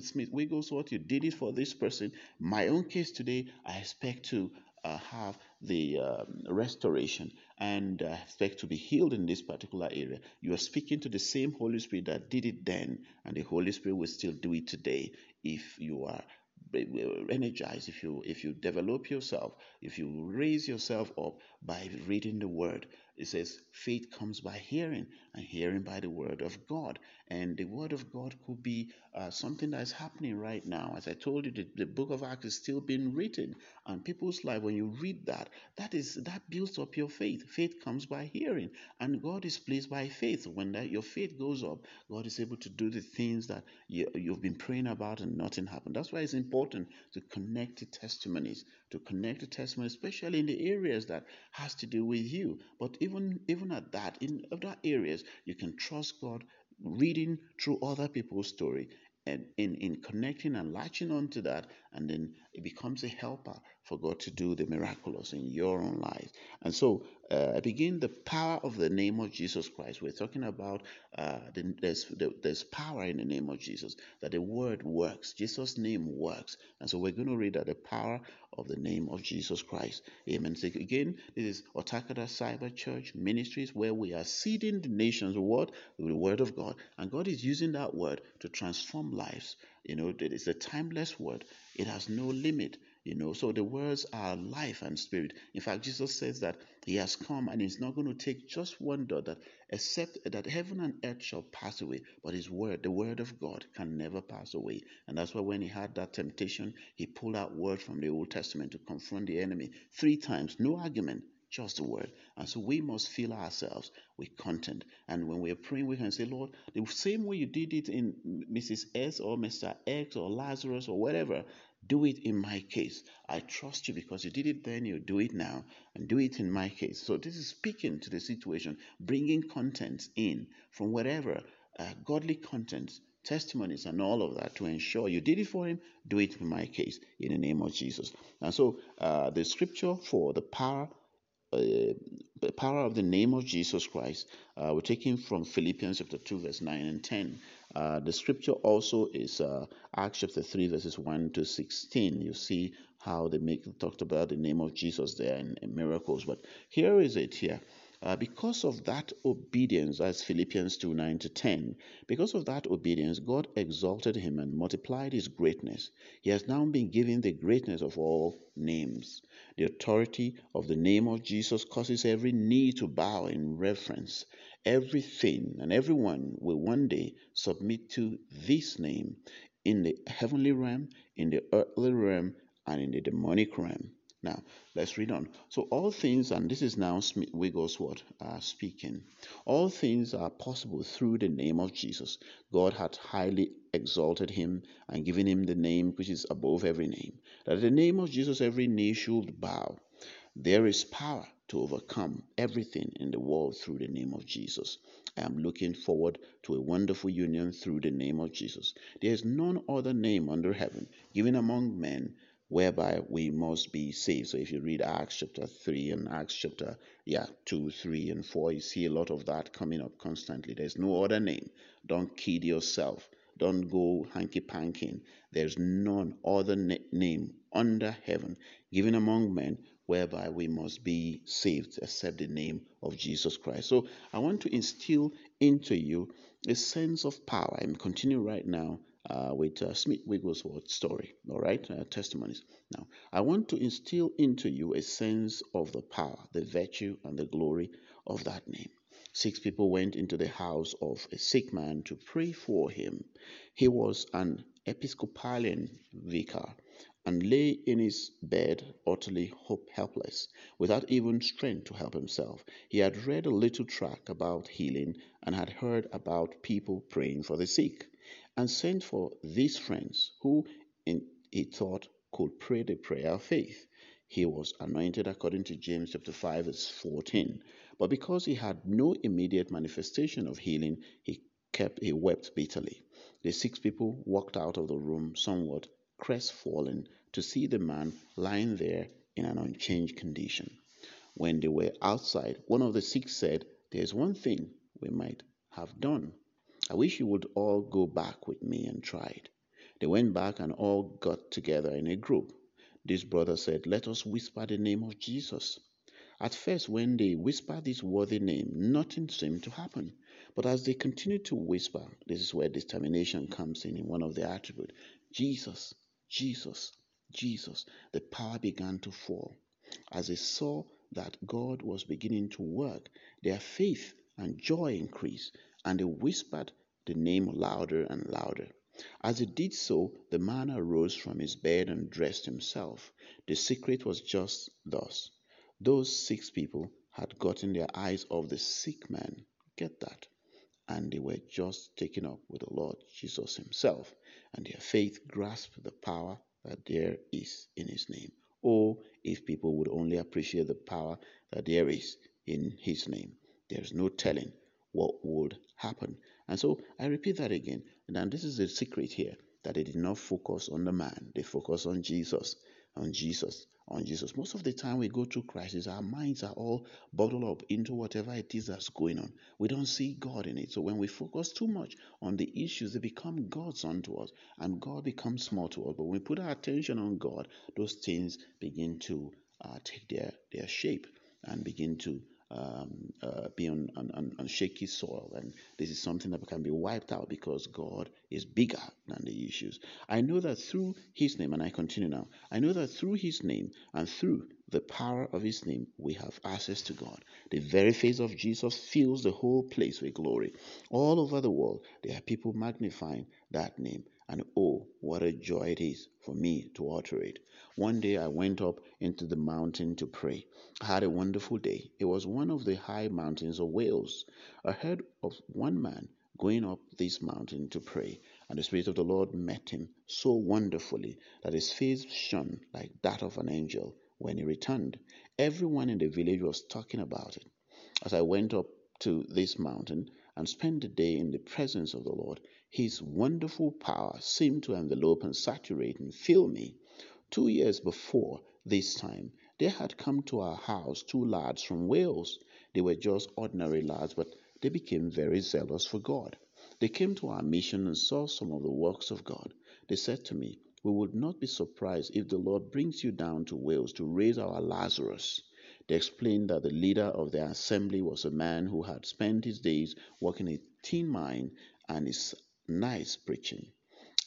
Smith Wigglesworth, you did it for this person. My own case today, I expect to uh, have the um, restoration and uh, expect to be healed in this particular area. You are speaking to the same Holy Spirit that did it then, and the Holy Spirit will still do it today if you are energized if you if you develop yourself if you raise yourself up by reading the word. It says faith comes by hearing and hearing by the word of god. And the word of god could be uh, something that is happening right now. As i told you the, the book of acts is still being written and people's life when you read that that is that builds up your faith. Faith comes by hearing and god is pleased by faith. When that your faith goes up god is able to do the things that you, you've been praying about and nothing happened. That's why it's important to connect the testimonies to connect the testimony especially in the areas that has to do with you. But even even at that in other areas you can trust god reading through other people's story and in, in connecting and latching onto that and then it becomes a helper for god to do the miraculous in your own life and so uh, begin the power of the name of Jesus Christ. We're talking about uh, the, there's, the, there's power in the name of Jesus, that the word works. Jesus' name works. And so we're going to read that the power of the name of Jesus Christ. Amen. So again, this is Otakada Cyber Church Ministries where we are seeding the nations with the word of God. And God is using that word to transform lives. You know, it is a timeless word. It has no limit. You know, so the words are life and spirit. In fact, Jesus says that He has come and He's not going to take just one dot that except that heaven and earth shall pass away, but His word, the word of God, can never pass away. And that's why when He had that temptation, He pulled out word from the Old Testament to confront the enemy three times, no argument, just the word. And so we must fill ourselves with content. And when we're praying, we can say, Lord, the same way you did it in Mrs. S or Mr. X or Lazarus or whatever, do it in my case. I trust you because you did it then, you do it now, and do it in my case. So this is speaking to the situation, bringing contents in from wherever, uh, godly contents, testimonies, and all of that to ensure you did it for him. Do it in my case, in the name of Jesus. And so uh, the scripture for the power uh, power of the name of Jesus Christ. Uh, we're taking from Philippians chapter 2, verse 9 and 10. Uh, the scripture also is uh, Acts chapter 3, verses 1 to 16. You see how they make talked about the name of Jesus there in, in miracles. But here is it here. Uh, because of that obedience, as Philippians 2 9 to 10, because of that obedience, God exalted him and multiplied his greatness. He has now been given the greatness of all names. The authority of the name of Jesus causes every knee to bow in reverence. Everything and everyone will one day submit to this name in the heavenly realm, in the earthly realm, and in the demonic realm. Now, let's read on. So, all things, and this is now Smith Wigglesworth uh, speaking, all things are possible through the name of Jesus. God had highly exalted him and given him the name which is above every name, that the name of Jesus every knee should bow. There is power to overcome everything in the world through the name of Jesus. I am looking forward to a wonderful union through the name of Jesus. There is none other name under heaven given among men whereby we must be saved. So if you read Acts chapter 3 and Acts chapter yeah 2, 3 and 4, you see a lot of that coming up constantly. There's no other name. Don't kid yourself. Don't go hanky panking. There's none other na- name under heaven given among men whereby we must be saved except the name of Jesus Christ. So I want to instill into you a sense of power. I'm continuing right now uh, with uh, Smith Wigglesworth's story, all right, uh, testimonies. Now, I want to instill into you a sense of the power, the virtue, and the glory of that name. Six people went into the house of a sick man to pray for him. He was an Episcopalian vicar and lay in his bed utterly helpless, without even strength to help himself. He had read a little tract about healing and had heard about people praying for the sick and sent for these friends who in, he thought could pray the prayer of faith. He was anointed according to James chapter 5 verse 14. But because he had no immediate manifestation of healing, he kept he wept bitterly. The six people walked out of the room somewhat crestfallen to see the man lying there in an unchanged condition. When they were outside, one of the six said, There's one thing we might have done. I wish you would all go back with me and try it. They went back and all got together in a group. This brother said, Let us whisper the name of Jesus. At first, when they whispered this worthy name, nothing seemed to happen. But as they continued to whisper, this is where determination comes in in one of the attributes Jesus, Jesus, Jesus, the power began to fall. As they saw that God was beginning to work, their faith and joy increased, and they whispered the name louder and louder. As he did so, the man arose from his bed and dressed himself. The secret was just thus. Those six people had gotten their eyes off the sick man. Get that? And they were just taken up with the Lord Jesus Himself, and their faith grasped the power that there is in His name. Oh, if people would only appreciate the power that there is in His name, there's no telling what would happen. And so I repeat that again. And this is the secret here that they did not focus on the man, they focus on Jesus, on Jesus, on Jesus. Most of the time we go through crisis, our minds are all bottled up into whatever it is that's going on. We don't see God in it. So when we focus too much on the issues, they become gods unto us, and God becomes small to us. But when we put our attention on God, those things begin to uh, take their, their shape and begin to um, uh, be on, on, on shaky soil. And this is something that can be wiped out because God is bigger than the issues. I know that through His name, and I continue now, I know that through His name and through the power of His name, we have access to God. The very face of Jesus fills the whole place with glory. All over the world, there are people magnifying that name. And oh, what a joy it is for me to utter it. One day I went up into the mountain to pray. I had a wonderful day. It was one of the high mountains of Wales. I heard of one man going up this mountain to pray, and the Spirit of the Lord met him so wonderfully that his face shone like that of an angel when he returned. Everyone in the village was talking about it. As I went up to this mountain and spent the day in the presence of the Lord, his wonderful power seemed to envelop and saturate and fill me. Two years before this time, there had come to our house two lads from Wales. They were just ordinary lads, but they became very zealous for God. They came to our mission and saw some of the works of God. They said to me, We would not be surprised if the Lord brings you down to Wales to raise our Lazarus. They explained that the leader of their assembly was a man who had spent his days working in a tin mine and his nights preaching.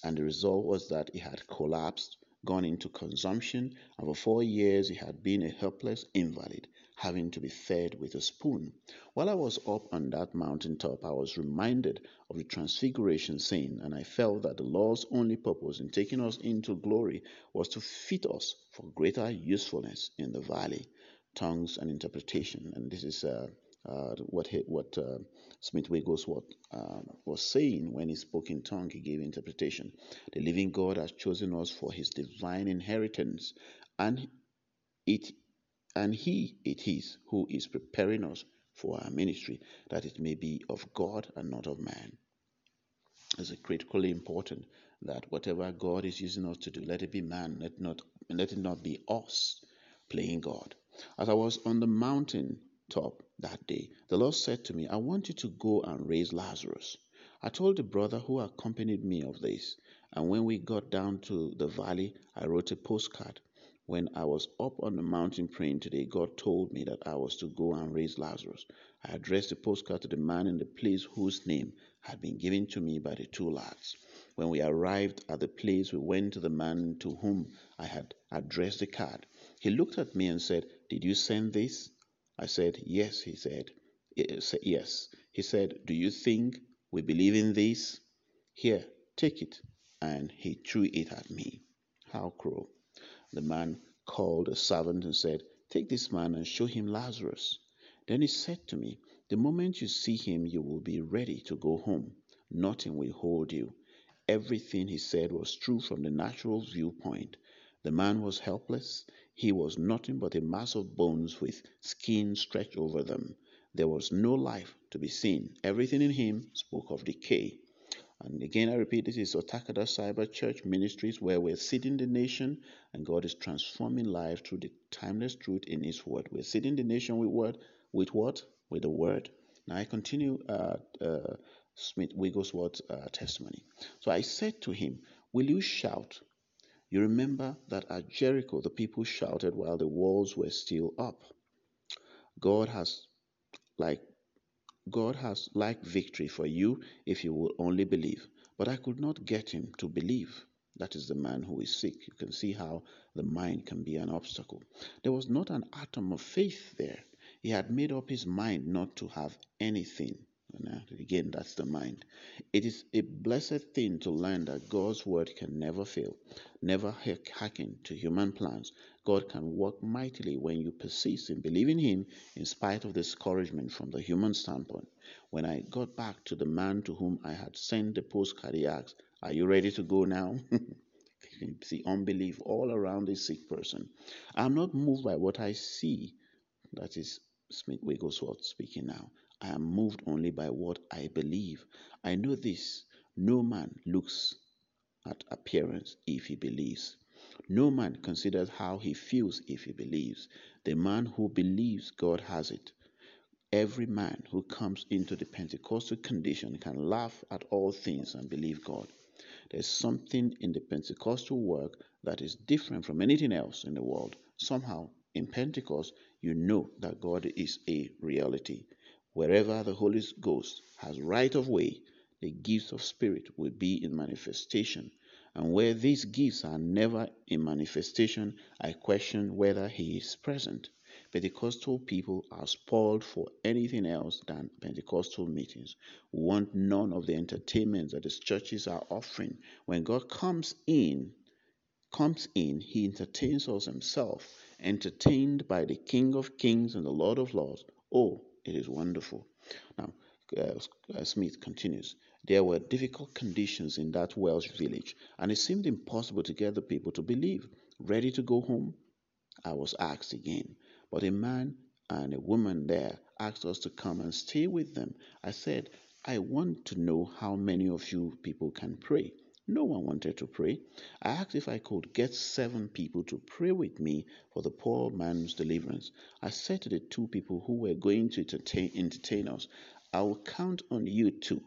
And the result was that he had collapsed, gone into consumption, and for four years he had been a helpless invalid, having to be fed with a spoon. While I was up on that mountain top, I was reminded of the Transfiguration scene, and I felt that the Lord's only purpose in taking us into glory was to fit us for greater usefulness in the valley, tongues and interpretation. And this is uh, uh, what he, what uh, Smith Wigglesworth uh, was saying when he spoke in tongue. He gave interpretation. The living God has chosen us for His divine inheritance, and it and He it is who is preparing us for our ministry, that it may be of God and not of man. It's critically important that whatever God is using us to do, let it be man, let not let it not be us playing God. As I was on the mountain top that day, the Lord said to me, I want you to go and raise Lazarus. I told the brother who accompanied me of this, and when we got down to the valley, I wrote a postcard when I was up on the mountain praying today, God told me that I was to go and raise Lazarus. I addressed the postcard to the man in the place whose name had been given to me by the two lads. When we arrived at the place, we went to the man to whom I had addressed the card. He looked at me and said, Did you send this? I said, Yes, he said. Uh, yes. He said, Do you think we believe in this? Here, take it. And he threw it at me. How cruel. The man called a servant and said, Take this man and show him Lazarus. Then he said to me, The moment you see him, you will be ready to go home. Nothing will hold you. Everything he said was true from the natural viewpoint. The man was helpless. He was nothing but a mass of bones with skin stretched over them. There was no life to be seen. Everything in him spoke of decay. And again, I repeat, this is Otakada Cyber Church Ministries where we're seeding the nation and God is transforming lives through the timeless truth in His Word. We're seeding the nation with word, with what? With the Word. Now I continue uh, uh, Smith Wigglesworth's uh, testimony. So I said to him, Will you shout? You remember that at Jericho the people shouted while the walls were still up. God has like God has like victory for you if you will only believe. But I could not get him to believe. That is the man who is sick. You can see how the mind can be an obstacle. There was not an atom of faith there. He had made up his mind not to have anything. Again, that's the mind. It is a blessed thing to learn that God's word can never fail, never hearken to human plans. God can work mightily when you persist in believing Him in spite of discouragement from the human standpoint. When I got back to the man to whom I had sent the postcard, he asked, Are you ready to go now? see unbelief all around this sick person. I'm not moved by what I see. That is Smith Wigglesworth speaking now. I am moved only by what I believe. I know this no man looks at appearance if he believes. No man considers how he feels if he believes. The man who believes God has it. Every man who comes into the Pentecostal condition can laugh at all things and believe God. There's something in the Pentecostal work that is different from anything else in the world. Somehow, in Pentecost, you know that God is a reality. Wherever the Holy Ghost has right of way, the gifts of Spirit will be in manifestation. And where these gifts are never in manifestation, I question whether He is present. Pentecostal people are spoiled for anything else than Pentecostal meetings. We want none of the entertainments that the churches are offering. When God comes in, comes in, He entertains us Himself, entertained by the King of Kings and the Lord of Lords. Oh, it is wonderful. Now, uh, Smith continues. There were difficult conditions in that Welsh village, and it seemed impossible to get the people to believe. Ready to go home? I was asked again, but a man and a woman there asked us to come and stay with them. I said, I want to know how many of you people can pray. No one wanted to pray. I asked if I could get seven people to pray with me for the poor man's deliverance. I said to the two people who were going to entertain, entertain us, I will count on you two.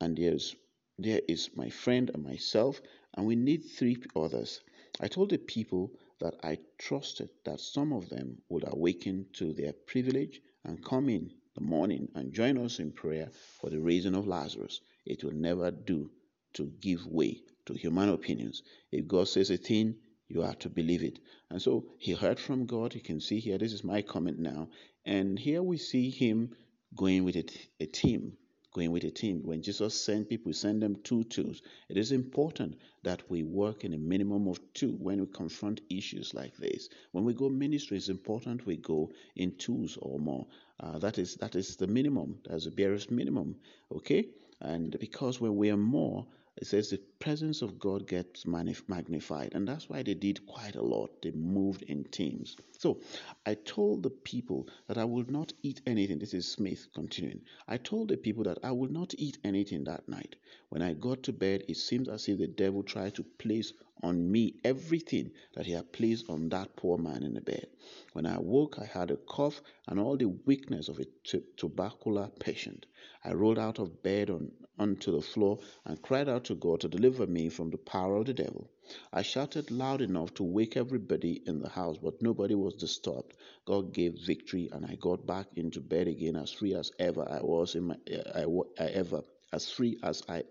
And there's there is my friend and myself, and we need three others. I told the people that I trusted that some of them would awaken to their privilege and come in the morning and join us in prayer for the raising of Lazarus. It will never do to give way to human opinions. If God says a thing, you are to believe it. And so he heard from God. You can see here, this is my comment now. And here we see him going with a, a team going with a team. When Jesus sent people, he sent them two twos. It is important that we work in a minimum of two when we confront issues like this. When we go ministry, it's important we go in twos or more. Uh, that is that is the minimum. That's the barest minimum. Okay, and because when we are more, it says the presence of God gets magnified. And that's why they did quite a lot. They moved in teams. So I told the people that I would not eat anything. This is Smith continuing. I told the people that I would not eat anything that night. When I got to bed, it seemed as if the devil tried to place on me everything that he had placed on that poor man in the bed. When I woke, I had a cough and all the weakness of a t- tubercular patient. I rolled out of bed on, onto the floor and cried out to God to deliver me from the power of the devil. I shouted loud enough to wake everybody in the house, but nobody was disturbed. God gave victory, and I got back into bed again as free as ever I was in my I, I ever as free as I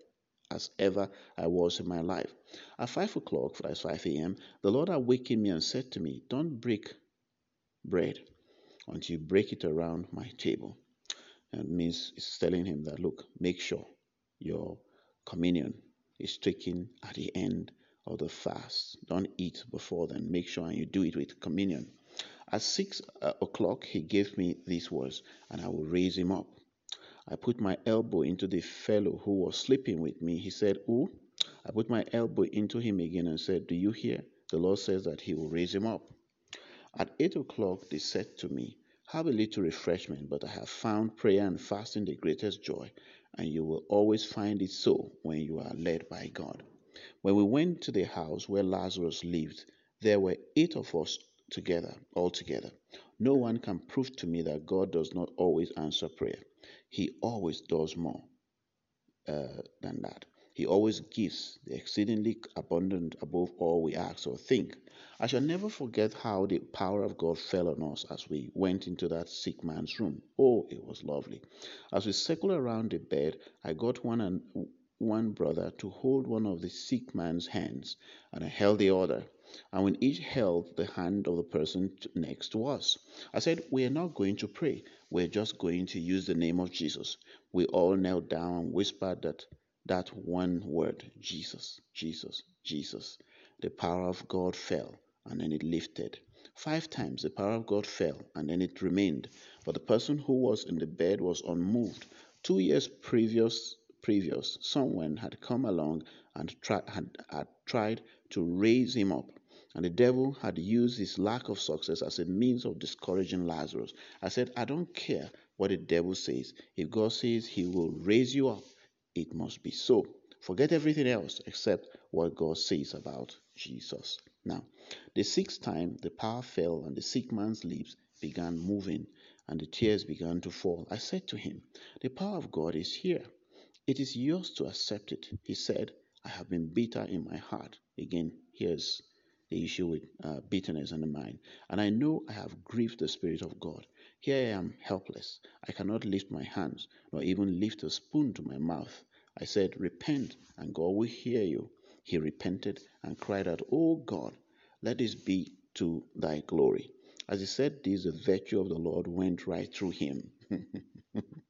as ever I was in my life. At five o'clock, that's five a.m., the Lord awakened me and said to me, "Don't break bread until you break it around my table." And means it's telling him that look, make sure your communion is taken at the end of the fast. Don't eat before then. Make sure you do it with communion. At six uh, o'clock, he gave me these words, and I will raise him up. I put my elbow into the fellow who was sleeping with me. He said, Who? I put my elbow into him again and said, Do you hear? The Lord says that he will raise him up. At eight o'clock, they said to me, have a little refreshment, but I have found prayer and fasting the greatest joy, and you will always find it so when you are led by God. When we went to the house where Lazarus lived, there were eight of us together, all together. No one can prove to me that God does not always answer prayer. He always does more uh, than that. He always gives the exceedingly abundant above all we ask or think. I shall never forget how the power of God fell on us as we went into that sick man's room. Oh, it was lovely. As we circled around the bed, I got one and one brother to hold one of the sick man's hands, and I held the other. And when each held the hand of the person next to us, I said, We are not going to pray. We're just going to use the name of Jesus. We all knelt down and whispered that that one word Jesus, Jesus, Jesus. The power of God fell and then it lifted. Five times the power of God fell and then it remained. But the person who was in the bed was unmoved. Two years previous, previous someone had come along and had, had tried to raise him up. And the devil had used his lack of success as a means of discouraging Lazarus. I said, I don't care what the devil says. If God says he will raise you up, it must be so. Forget everything else except what God says about Jesus. Now, the sixth time the power fell and the sick man's lips began moving and the tears began to fall. I said to him, The power of God is here. It is yours to accept it. He said, I have been bitter in my heart. Again, here's the issue with uh, bitterness in the mind. And I know I have grieved the Spirit of God. Here I am helpless. I cannot lift my hands, nor even lift a spoon to my mouth. I said, Repent, and God will hear you. He repented and cried out, O God, let this be to thy glory. As he said this, the virtue of the Lord went right through him.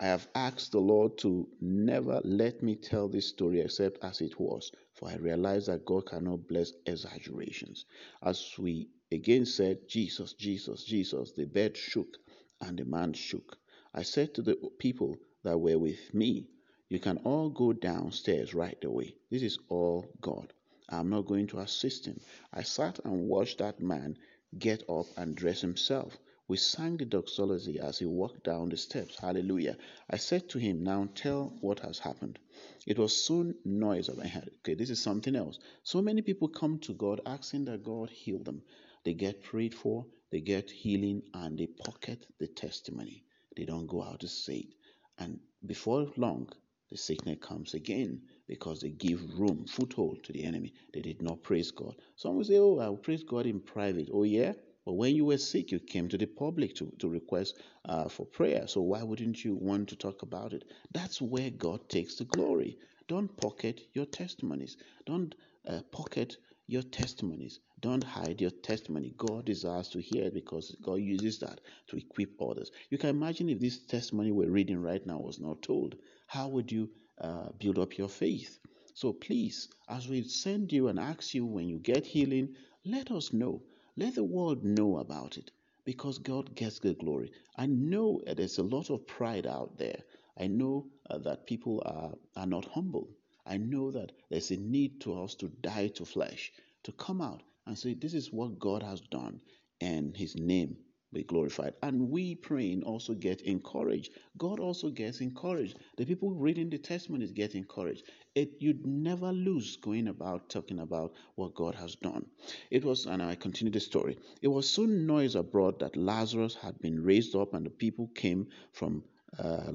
I have asked the Lord to never let me tell this story except as it was, for I realize that God cannot bless exaggerations. As we again said, Jesus, Jesus, Jesus, the bed shook and the man shook. I said to the people that were with me, You can all go downstairs right away. This is all God. I'm not going to assist him. I sat and watched that man get up and dress himself. We sang the doxology as he walked down the steps. Hallelujah. I said to him, Now tell what has happened. It was soon noise of my head. Okay, this is something else. So many people come to God asking that God heal them. They get prayed for, they get healing, and they pocket the testimony. They don't go out to say it. And before long, the sickness comes again because they give room, foothold to the enemy. They did not praise God. Some will say, Oh, I'll praise God in private. Oh, yeah? But when you were sick, you came to the public to, to request uh, for prayer. So why wouldn't you want to talk about it? That's where God takes the glory. Don't pocket your testimonies. Don't uh, pocket your testimonies. Don't hide your testimony. God desires to hear it because God uses that to equip others. You can imagine if this testimony we're reading right now was not told. How would you uh, build up your faith? So please, as we send you and ask you when you get healing, let us know. Let the world know about it because God gets the glory. I know there's a lot of pride out there. I know uh, that people are, are not humble. I know that there's a need to us to die to flesh, to come out and say, This is what God has done, and His name be glorified. And we praying also get encouraged. God also gets encouraged. The people reading the testimonies get encouraged. It you'd never lose going about talking about what God has done. It was, and I continue the story. It was soon noise abroad that Lazarus had been raised up, and the people came from uh,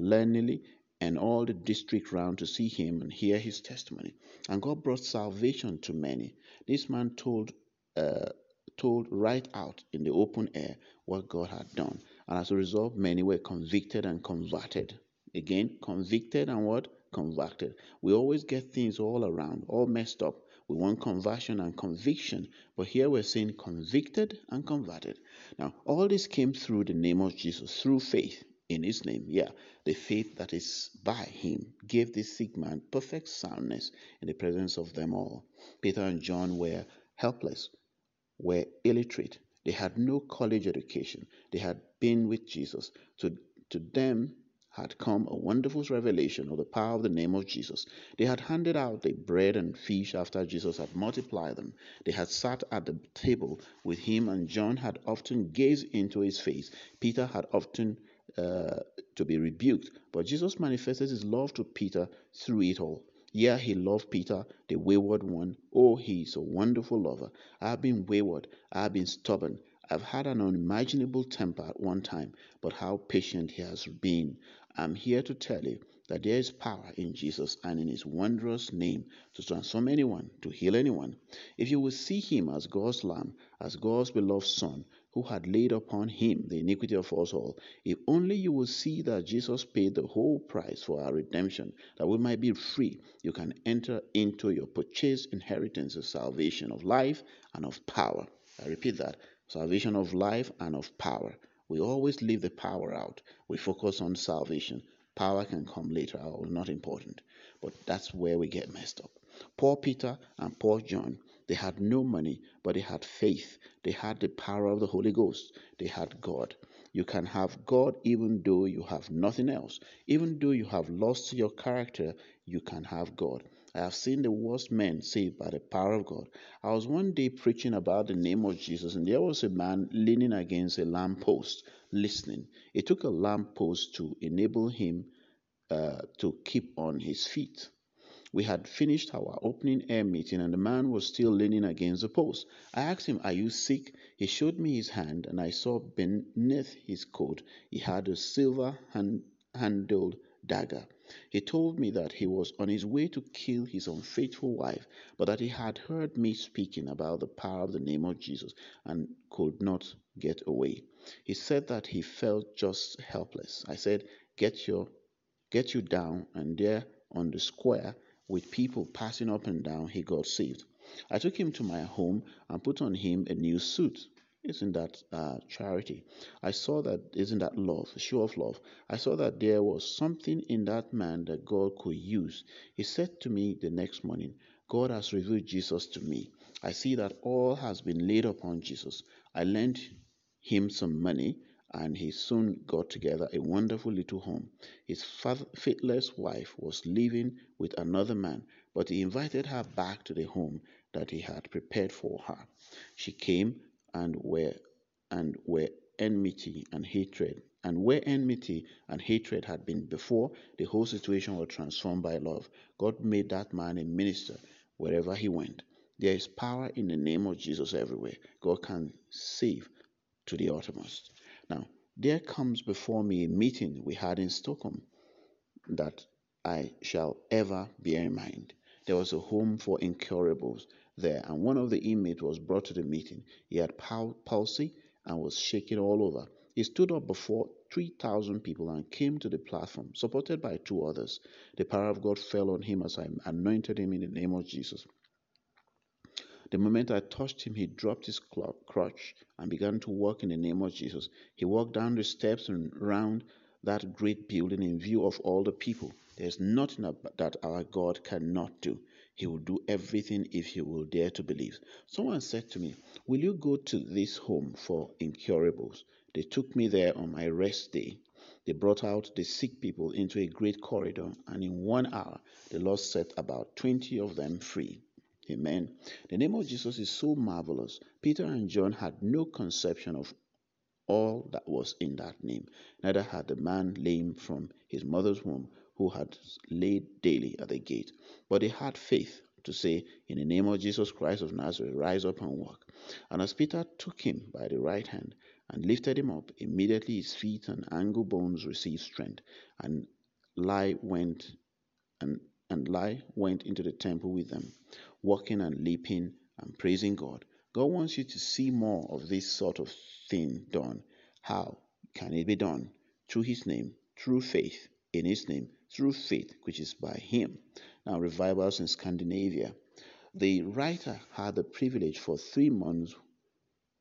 and all the district round to see him and hear his testimony. And God brought salvation to many. This man told uh, told right out in the open air what God had done. And as a result, many were convicted and converted. Again, convicted and what? Converted. We always get things all around, all messed up. We want conversion and conviction, but here we're saying convicted and converted. Now, all this came through the name of Jesus, through faith in his name. Yeah, the faith that is by him gave this sick man perfect soundness in the presence of them all. Peter and John were helpless, were illiterate, they had no college education. They had been with Jesus. To, to them had come a wonderful revelation of the power of the name of Jesus. They had handed out the bread and fish after Jesus had multiplied them. They had sat at the table with him, and John had often gazed into his face. Peter had often uh, to be rebuked, but Jesus manifested his love to Peter through it all. Yeah, he loved Peter, the wayward one. Oh, he is a wonderful lover. I've been wayward. I've been stubborn. I've had an unimaginable temper at one time, but how patient he has been. I'm here to tell you that there is power in Jesus and in his wondrous name to transform anyone, to heal anyone. If you will see him as God's Lamb, as God's beloved Son, who had laid upon him the iniquity of us all, if only you will see that Jesus paid the whole price for our redemption, that we might be free, you can enter into your purchased inheritance of salvation of life and of power. I repeat that salvation of life and of power. We always leave the power out. We focus on salvation. Power can come later, not important. But that's where we get messed up. Poor Peter and poor John they had no money, but they had faith. They had the power of the Holy Ghost. They had God. You can have God even though you have nothing else. Even though you have lost your character, you can have God. I have seen the worst men saved by the power of God. I was one day preaching about the name of Jesus, and there was a man leaning against a lamp post, listening. It took a lamp post to enable him uh, to keep on his feet. We had finished our opening air meeting and the man was still leaning against the post. I asked him, Are you sick? He showed me his hand and I saw beneath his coat he had a silver hand, handled dagger. He told me that he was on his way to kill his unfaithful wife, but that he had heard me speaking about the power of the name of Jesus and could not get away. He said that he felt just helpless. I said, Get your get you down and there on the square with people passing up and down, he got saved. I took him to my home and put on him a new suit. Isn't that uh, charity? I saw that, isn't that love, show of love? I saw that there was something in that man that God could use. He said to me the next morning, God has revealed Jesus to me. I see that all has been laid upon Jesus. I lent him some money and he soon got together a wonderful little home. His faithless wife was living with another man, but he invited her back to the home that he had prepared for her. She came and where and where enmity and hatred and where enmity and hatred had been before, the whole situation was transformed by love. God made that man a minister wherever he went. There is power in the name of Jesus everywhere. God can save to the uttermost. There comes before me a meeting we had in Stockholm that I shall ever bear in mind. There was a home for incurables there, and one of the inmates was brought to the meeting. He had palsy and was shaking all over. He stood up before 3,000 people and came to the platform, supported by two others. The power of God fell on him as I anointed him in the name of Jesus. The moment I touched him, he dropped his crutch and began to walk in the name of Jesus. He walked down the steps and round that great building in view of all the people. There's nothing that our God cannot do. He will do everything if he will dare to believe. Someone said to me, Will you go to this home for incurables? They took me there on my rest day. They brought out the sick people into a great corridor, and in one hour the Lord set about 20 of them free. Amen. The name of Jesus is so marvelous. Peter and John had no conception of all that was in that name. Neither had the man lame from his mother's womb who had laid daily at the gate. But they had faith to say, In the name of Jesus Christ of Nazareth, rise up and walk. And as Peter took him by the right hand and lifted him up, immediately his feet and ankle bones received strength, and lie went and and lie went into the temple with them, walking and leaping and praising God. God wants you to see more of this sort of thing done. How can it be done? Through His name, through faith in His name, through faith, which is by Him. Now, revivals in Scandinavia. The writer had the privilege for three months,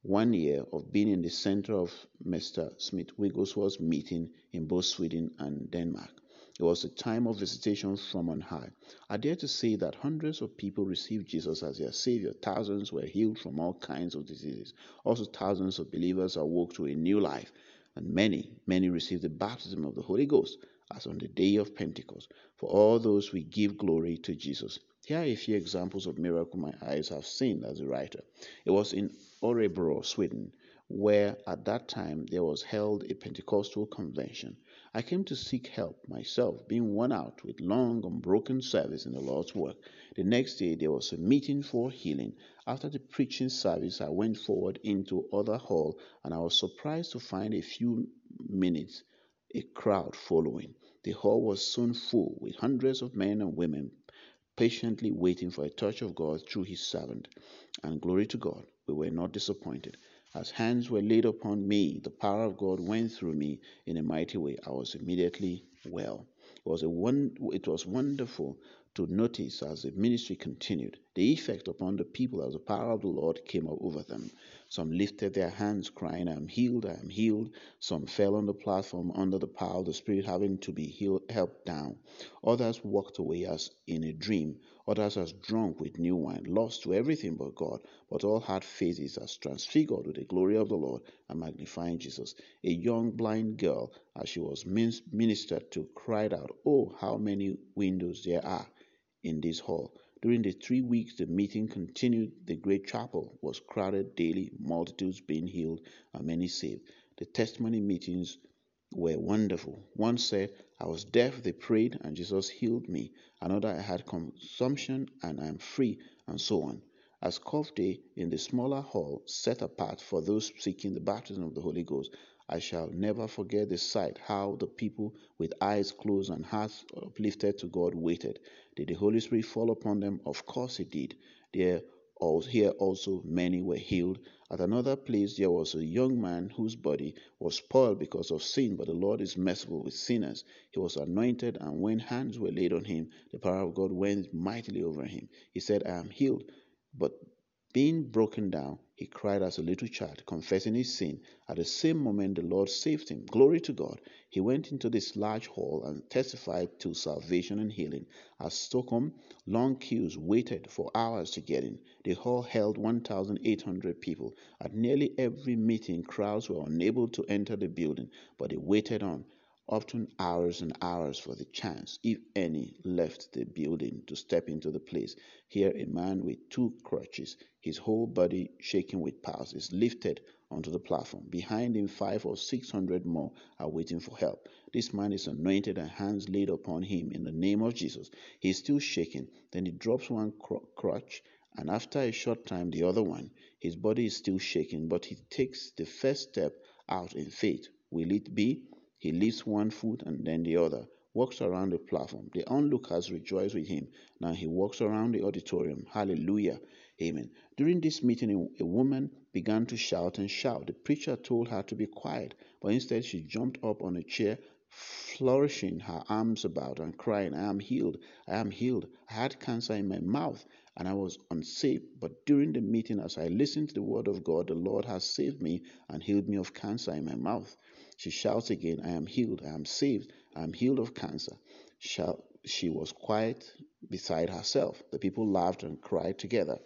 one year, of being in the center of Mr. Smith Wigglesworth's meeting in both Sweden and Denmark. It was a time of visitation from on high. I dare to say that hundreds of people received Jesus as their Savior. Thousands were healed from all kinds of diseases. Also, thousands of believers awoke to a new life. And many, many received the baptism of the Holy Ghost as on the day of Pentecost. For all those we give glory to Jesus. Here are a few examples of miracles my eyes have seen as a writer. It was in Örebro, Sweden, where at that time there was held a Pentecostal convention. I came to seek help myself, being worn out with long, unbroken service in the Lord's work. The next day there was a meeting for healing. After the preaching service, I went forward into other hall, and I was surprised to find a few minutes a crowd following. The hall was soon full with hundreds of men and women patiently waiting for a touch of God through his servant. And glory to God, we were not disappointed. As hands were laid upon me, the power of God went through me in a mighty way. I was immediately well. It was, a one, it was wonderful to notice as the ministry continued the effect upon the people as the power of the Lord came over them. Some lifted their hands, crying, I am healed, I am healed. Some fell on the platform under the power of the Spirit, having to be healed, helped down. Others walked away as in a dream, others as drunk with new wine, lost to everything but God, but all had faces as transfigured with the glory of the Lord and magnifying Jesus. A young blind girl, as she was ministered to, cried out, Oh, how many windows there are in this hall! During the three weeks the meeting continued, the great chapel was crowded daily, multitudes being healed and many saved. The testimony meetings were wonderful. One said, I was deaf, they prayed, and Jesus healed me. Another, I had consumption and I am free, and so on. As Cough Day in the smaller hall set apart for those seeking the baptism of the Holy Ghost, I shall never forget the sight how the people with eyes closed and hearts uplifted to God waited. Did the Holy Spirit fall upon them? Of course it did. There here also many were healed. At another place there was a young man whose body was spoiled because of sin, but the Lord is merciful with sinners. He was anointed, and when hands were laid on him, the power of God went mightily over him. He said, I am healed. But being broken down, he cried as a little child, confessing his sin. At the same moment, the Lord saved him. Glory to God. He went into this large hall and testified to salvation and healing. At Stockholm, long queues waited for hours to get in. The hall held 1,800 people. At nearly every meeting, crowds were unable to enter the building, but they waited on often hours and hours for the chance, if any, left the building to step into the place. Here, a man with two crutches, his whole body shaking with pulse, is lifted onto the platform. Behind him, five or six hundred more are waiting for help. This man is anointed and hands laid upon him in the name of Jesus. He is still shaking. Then he drops one crutch, and after a short time, the other one. His body is still shaking, but he takes the first step out in faith. Will it be? He lifts one foot and then the other. walks around the platform. The onlookers rejoice with him. Now he walks around the auditorium. Hallelujah. Amen. During this meeting, a woman began to shout and shout. The preacher told her to be quiet, but instead she jumped up on a chair, flourishing her arms about and crying, I am healed. I am healed. I had cancer in my mouth and I was unsafe. But during the meeting, as I listened to the word of God, the Lord has saved me and healed me of cancer in my mouth. She shouts again, I am healed, I am saved, I am healed of cancer. She was quiet beside herself. The people laughed and cried together.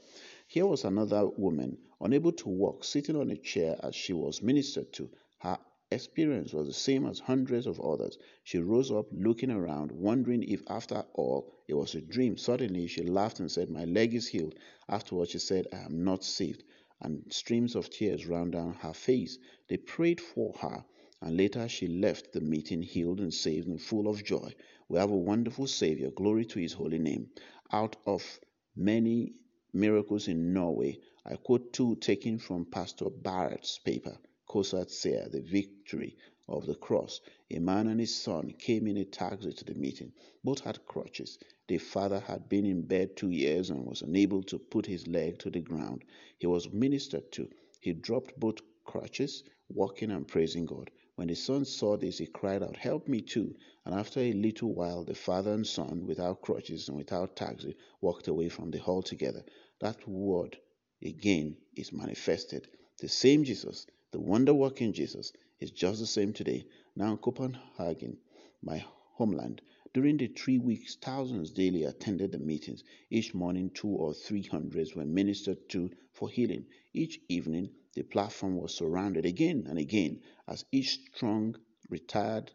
Here was another woman, unable to walk, sitting on a chair as she was ministered to. Her experience was the same as hundreds of others. She rose up, looking around, wondering if after all it was a dream. Suddenly she laughed and said, My leg is healed. Afterwards she said, I am not saved. And streams of tears ran down her face. They prayed for her, and later she left the meeting healed and saved and full of joy. We have a wonderful Savior. Glory to his holy name. Out of many miracles in Norway, I quote two taken from Pastor Barratt's paper. Kosat the victory of the cross. A man and his son came in a taxi to the meeting. Both had crutches. The father had been in bed two years and was unable to put his leg to the ground. He was ministered to. He dropped both crutches, walking and praising God. When the son saw this, he cried out, Help me too. And after a little while, the father and son, without crutches and without taxi, walked away from the hall together. That word again is manifested. The same Jesus the wonder working Jesus is just the same today. Now in Copenhagen, my homeland, during the three weeks, thousands daily attended the meetings. Each morning, two or three hundreds were ministered to for healing. Each evening, the platform was surrounded again and again as each strong, retired,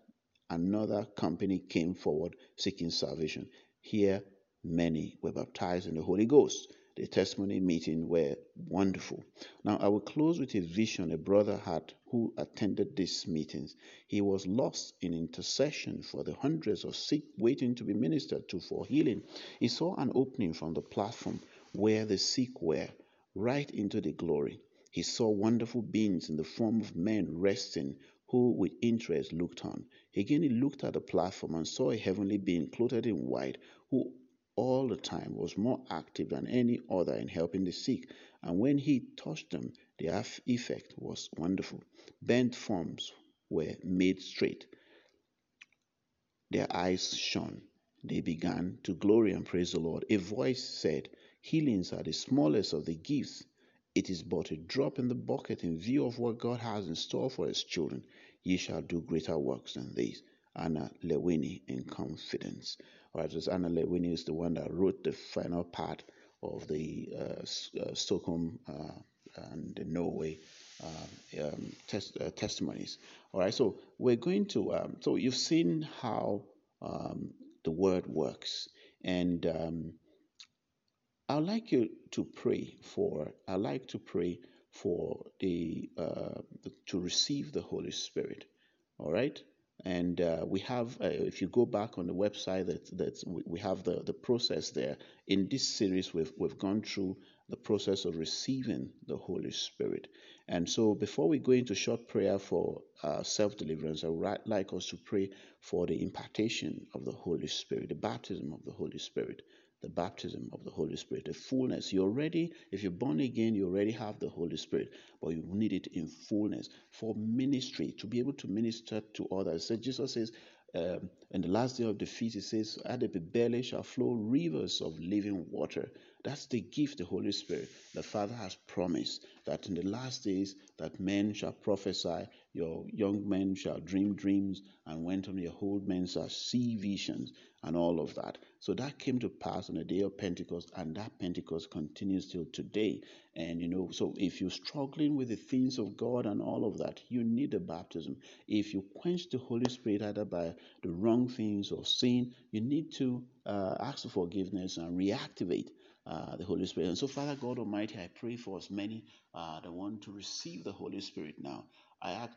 another company came forward seeking salvation. Here, many were baptized in the Holy Ghost the testimony meeting were wonderful. Now, I will close with a vision a brother had who attended these meetings. He was lost in intercession for the hundreds of sick waiting to be ministered to for healing. He saw an opening from the platform where the sick were, right into the glory. He saw wonderful beings in the form of men resting who with interest looked on. Again, he looked at the platform and saw a heavenly being clothed in white who all the time was more active than any other in helping the sick, and when he touched them, the effect was wonderful. Bent forms were made straight, their eyes shone. They began to glory and praise the Lord. A voice said, Healings are the smallest of the gifts. It is but a drop in the bucket in view of what God has in store for his children. Ye shall do greater works than these. Anna Lewini in confidence. Right, this Anna Lewini is the one that wrote the final part of the uh, uh, Stockholm uh, and the Norway uh, um, tes- uh, testimonies. All right, so we're going to. Um, so you've seen how um, the word works, and um, I'd like you to pray for. I'd like to pray for the, uh, to receive the Holy Spirit. All right and uh, we have uh, if you go back on the website that that we have the the process there in this series we've we've gone through the process of receiving the holy spirit and so before we go into short prayer for uh, self-deliverance i would like us to pray for the impartation of the holy spirit the baptism of the holy spirit the baptism of the Holy Spirit, the fullness. You already, if you're born again, you already have the Holy Spirit, but you need it in fullness for ministry to be able to minister to others. So Jesus says, um, in the last day of the feast, he says, At the belly shall flow rivers of living water. That's the gift, the Holy Spirit. The Father has promised that in the last days that men shall prophesy, your young men shall dream dreams, and when on your old men shall see visions, and all of that. So that came to pass on the day of Pentecost, and that Pentecost continues till today. And you know, so if you're struggling with the things of God and all of that, you need a baptism. If you quench the Holy Spirit either by the wrong things or sin, you need to uh, ask for forgiveness and reactivate uh, the Holy Spirit. And so, Father God Almighty, I pray for as many uh, that want to receive the Holy Spirit now. I ask,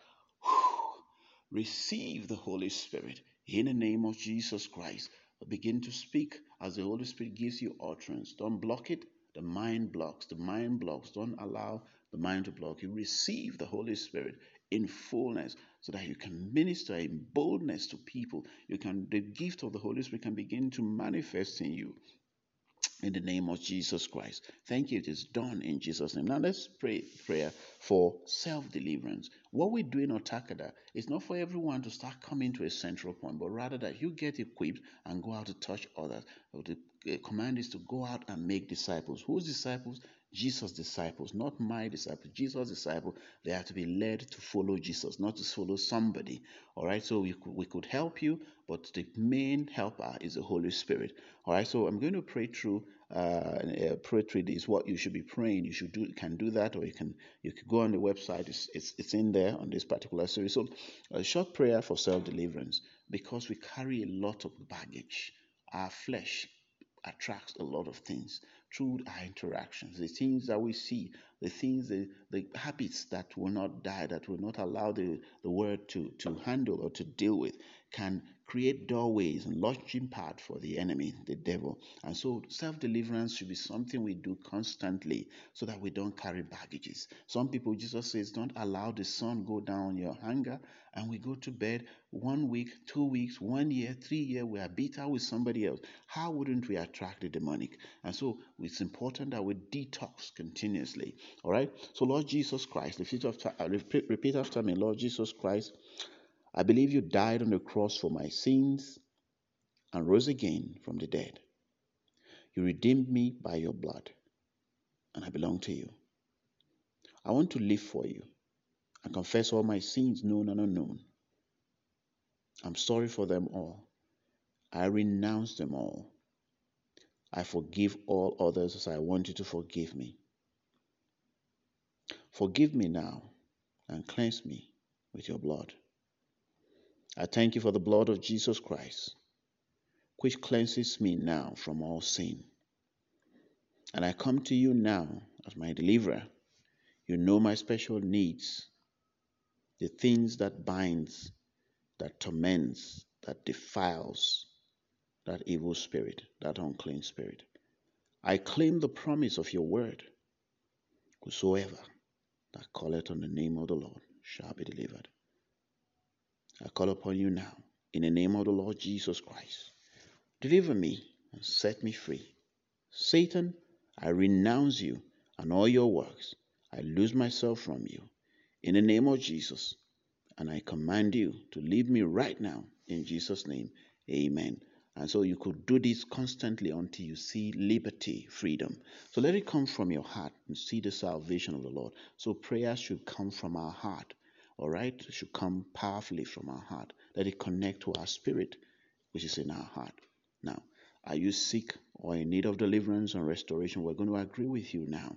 receive the Holy Spirit in the name of Jesus Christ. Begin to speak as the Holy Spirit gives you utterance. Don't block it. The mind blocks. The mind blocks. Don't allow the mind to block. You receive the Holy Spirit in fullness so that you can minister in boldness to people. You can the gift of the Holy Spirit can begin to manifest in you in the name of Jesus Christ. Thank you. It is done in Jesus' name. Now let's pray prayer for self-deliverance. What we do in Otakada is not for everyone to start coming to a central point, but rather that you get equipped and go out to touch others. The command is to go out and make disciples. Whose disciples? Jesus' disciples, not my disciples, Jesus' disciples, they are to be led to follow Jesus, not to follow somebody. All right, so we could, we could help you, but the main helper is the Holy Spirit. All right, so I'm going to pray through uh, uh, pray through this. What you should be praying, you should do can do that, or you can you can go on the website. It's it's, it's in there on this particular series. So a short prayer for self deliverance because we carry a lot of baggage. Our flesh attracts a lot of things through our interactions, the things that we see, the things, the, the habits that will not die, that will not allow the, the word to, to handle or to deal with, can create doorways and launching pad for the enemy, the devil. And so self deliverance should be something we do constantly so that we don't carry baggages. Some people, Jesus says, don't allow the sun go down your anger. And we go to bed one week, two weeks, one year, three years, we are bitter with somebody else. How wouldn't we attract the demonic? And so it's important that we detox continuously. All right. So Lord Jesus Christ, repeat after, uh, repeat after me, Lord Jesus Christ. I believe you died on the cross for my sins and rose again from the dead. You redeemed me by your blood, and I belong to you. I want to live for you and confess all my sins, known and unknown. I'm sorry for them all. I renounce them all. I forgive all others as I want you to forgive me. Forgive me now and cleanse me with your blood. I thank you for the blood of Jesus Christ, which cleanses me now from all sin. And I come to you now as my deliverer. You know my special needs, the things that binds, that torments, that defiles, that evil spirit, that unclean spirit. I claim the promise of your word. Whosoever that calleth on the name of the Lord shall be delivered. I call upon you now in the name of the Lord Jesus Christ. Deliver me and set me free. Satan, I renounce you and all your works. I lose myself from you in the name of Jesus. And I command you to leave me right now in Jesus' name. Amen. And so you could do this constantly until you see liberty, freedom. So let it come from your heart and see the salvation of the Lord. So prayer should come from our heart all right, it should come powerfully from our heart. Let it connect to our spirit, which is in our heart. Now, are you sick or in need of deliverance and restoration? We're going to agree with you now.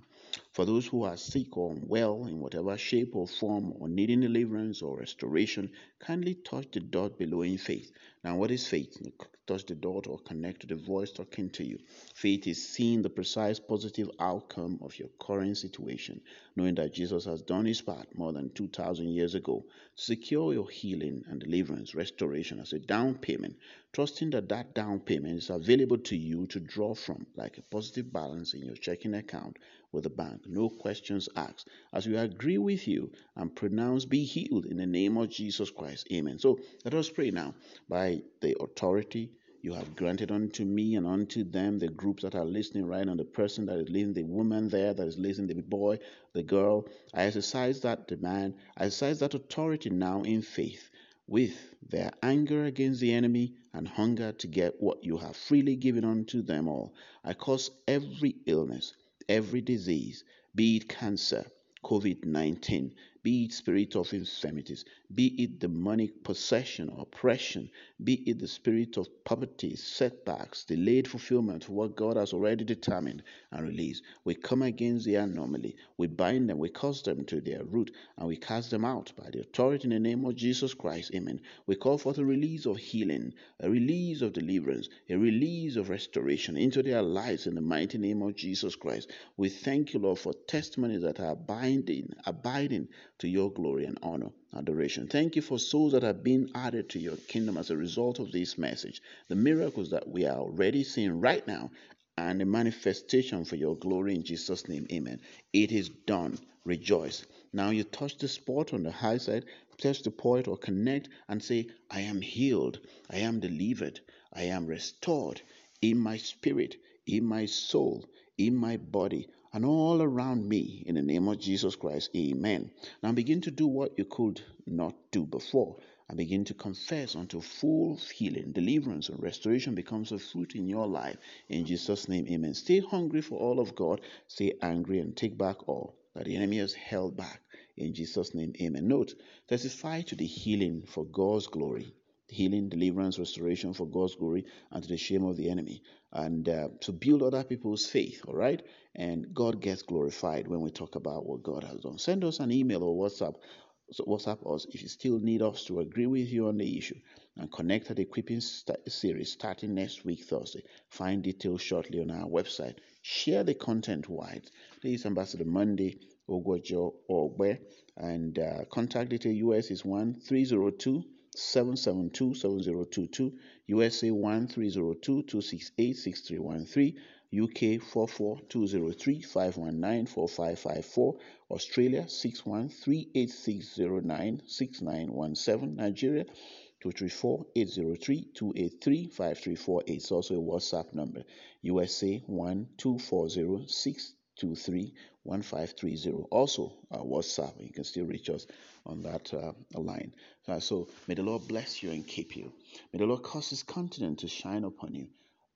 For those who are sick or unwell in whatever shape or form or needing deliverance or restoration, kindly touch the dot below in faith. Now, what is faith? touch the dot or connect to the voice talking to you. Faith is seeing the precise positive outcome of your current situation, knowing that Jesus has done his part more than 2,000 years ago to secure your healing and deliverance, restoration as a down payment, trusting that that down payment is available to you to draw from, like a positive balance in your checking account with the bank. No questions asked. As we agree with you and pronounce, be healed in the name of Jesus Christ. Amen. So let us pray now by the authority you have granted unto me and unto them, the groups that are listening right now, the person that is listening, the woman there that is listening, the boy, the girl. I exercise that demand, I exercise that authority now in faith with their anger against the enemy and hunger to get what you have freely given unto them all. I cause every illness, every disease, be it cancer, COVID 19, be it spirit of infirmities, be it demonic possession, or oppression, be it the spirit of poverty, setbacks, delayed fulfillment of what God has already determined and released. We come against the anomaly, we bind them, we cause them to their root, and we cast them out by the authority in the name of Jesus Christ. Amen. We call for the release of healing, a release of deliverance, a release of restoration into their lives in the mighty name of Jesus Christ. We thank you, Lord, for testimonies that are binding, abiding to your glory and honor, adoration. Thank you for souls that have been added to your kingdom as a result of this message. The miracles that we are already seeing right now and a manifestation for your glory in Jesus' name. Amen. It is done. Rejoice. Now you touch the spot on the high side, touch the point or connect and say, I am healed. I am delivered. I am restored in my spirit, in my soul, in my body, and all around me in the name of Jesus Christ. Amen. Now begin to do what you could not do before and begin to confess until full healing, deliverance, and restoration becomes a fruit in your life. In Jesus' name, amen. Stay hungry for all of God. Stay angry and take back all that the enemy has held back. In Jesus' name, amen. Note, testify to the healing for God's glory. Healing, deliverance, restoration for God's glory and to the shame of the enemy. And uh, to build other people's faith, all right? And God gets glorified when we talk about what God has done. Send us an email or WhatsApp so WhatsApp us if you still need us to agree with you on the issue and connect at the equipping st- series starting next week Thursday. Find details shortly on our website. Share the content wide. This Ambassador Monday Ogwojo Ogbe and uh, contact detail US is 1302 772 7022 USA 1302 268 6313 UK 44203 519 4554, Australia 613860 6917, Nigeria 234 803 283 5348. It's also a WhatsApp number. USA 1240 623 1530. Also, uh, WhatsApp. You can still reach us on that uh, line. Uh, so, may the Lord bless you and keep you. May the Lord cause his countenance to shine upon you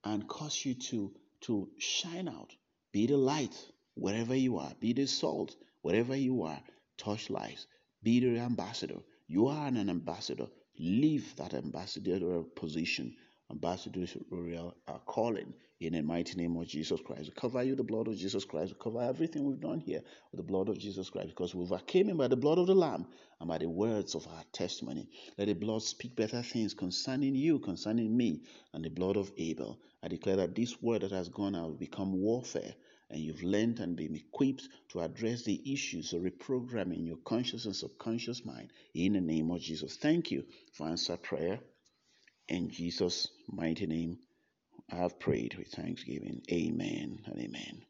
and cause you to to shine out. Be the light wherever you are. Be the salt wherever you are. Touch lives. Be the ambassador. You are an ambassador. Leave that ambassadorial position, ambassadorial uh, calling in the mighty name of Jesus Christ. We cover you the blood of Jesus Christ. We cover everything we've done here with the blood of Jesus Christ because we've overcame him by the blood of the Lamb and by the words of our testimony. Let the blood speak better things concerning you, concerning me, and the blood of Abel. I declare that this word that has gone out will become warfare and you've learned and been equipped to address the issues of reprogramming your conscious and subconscious mind in the name of Jesus. Thank you for answer prayer. In Jesus' mighty name, I have prayed with thanksgiving. Amen and amen.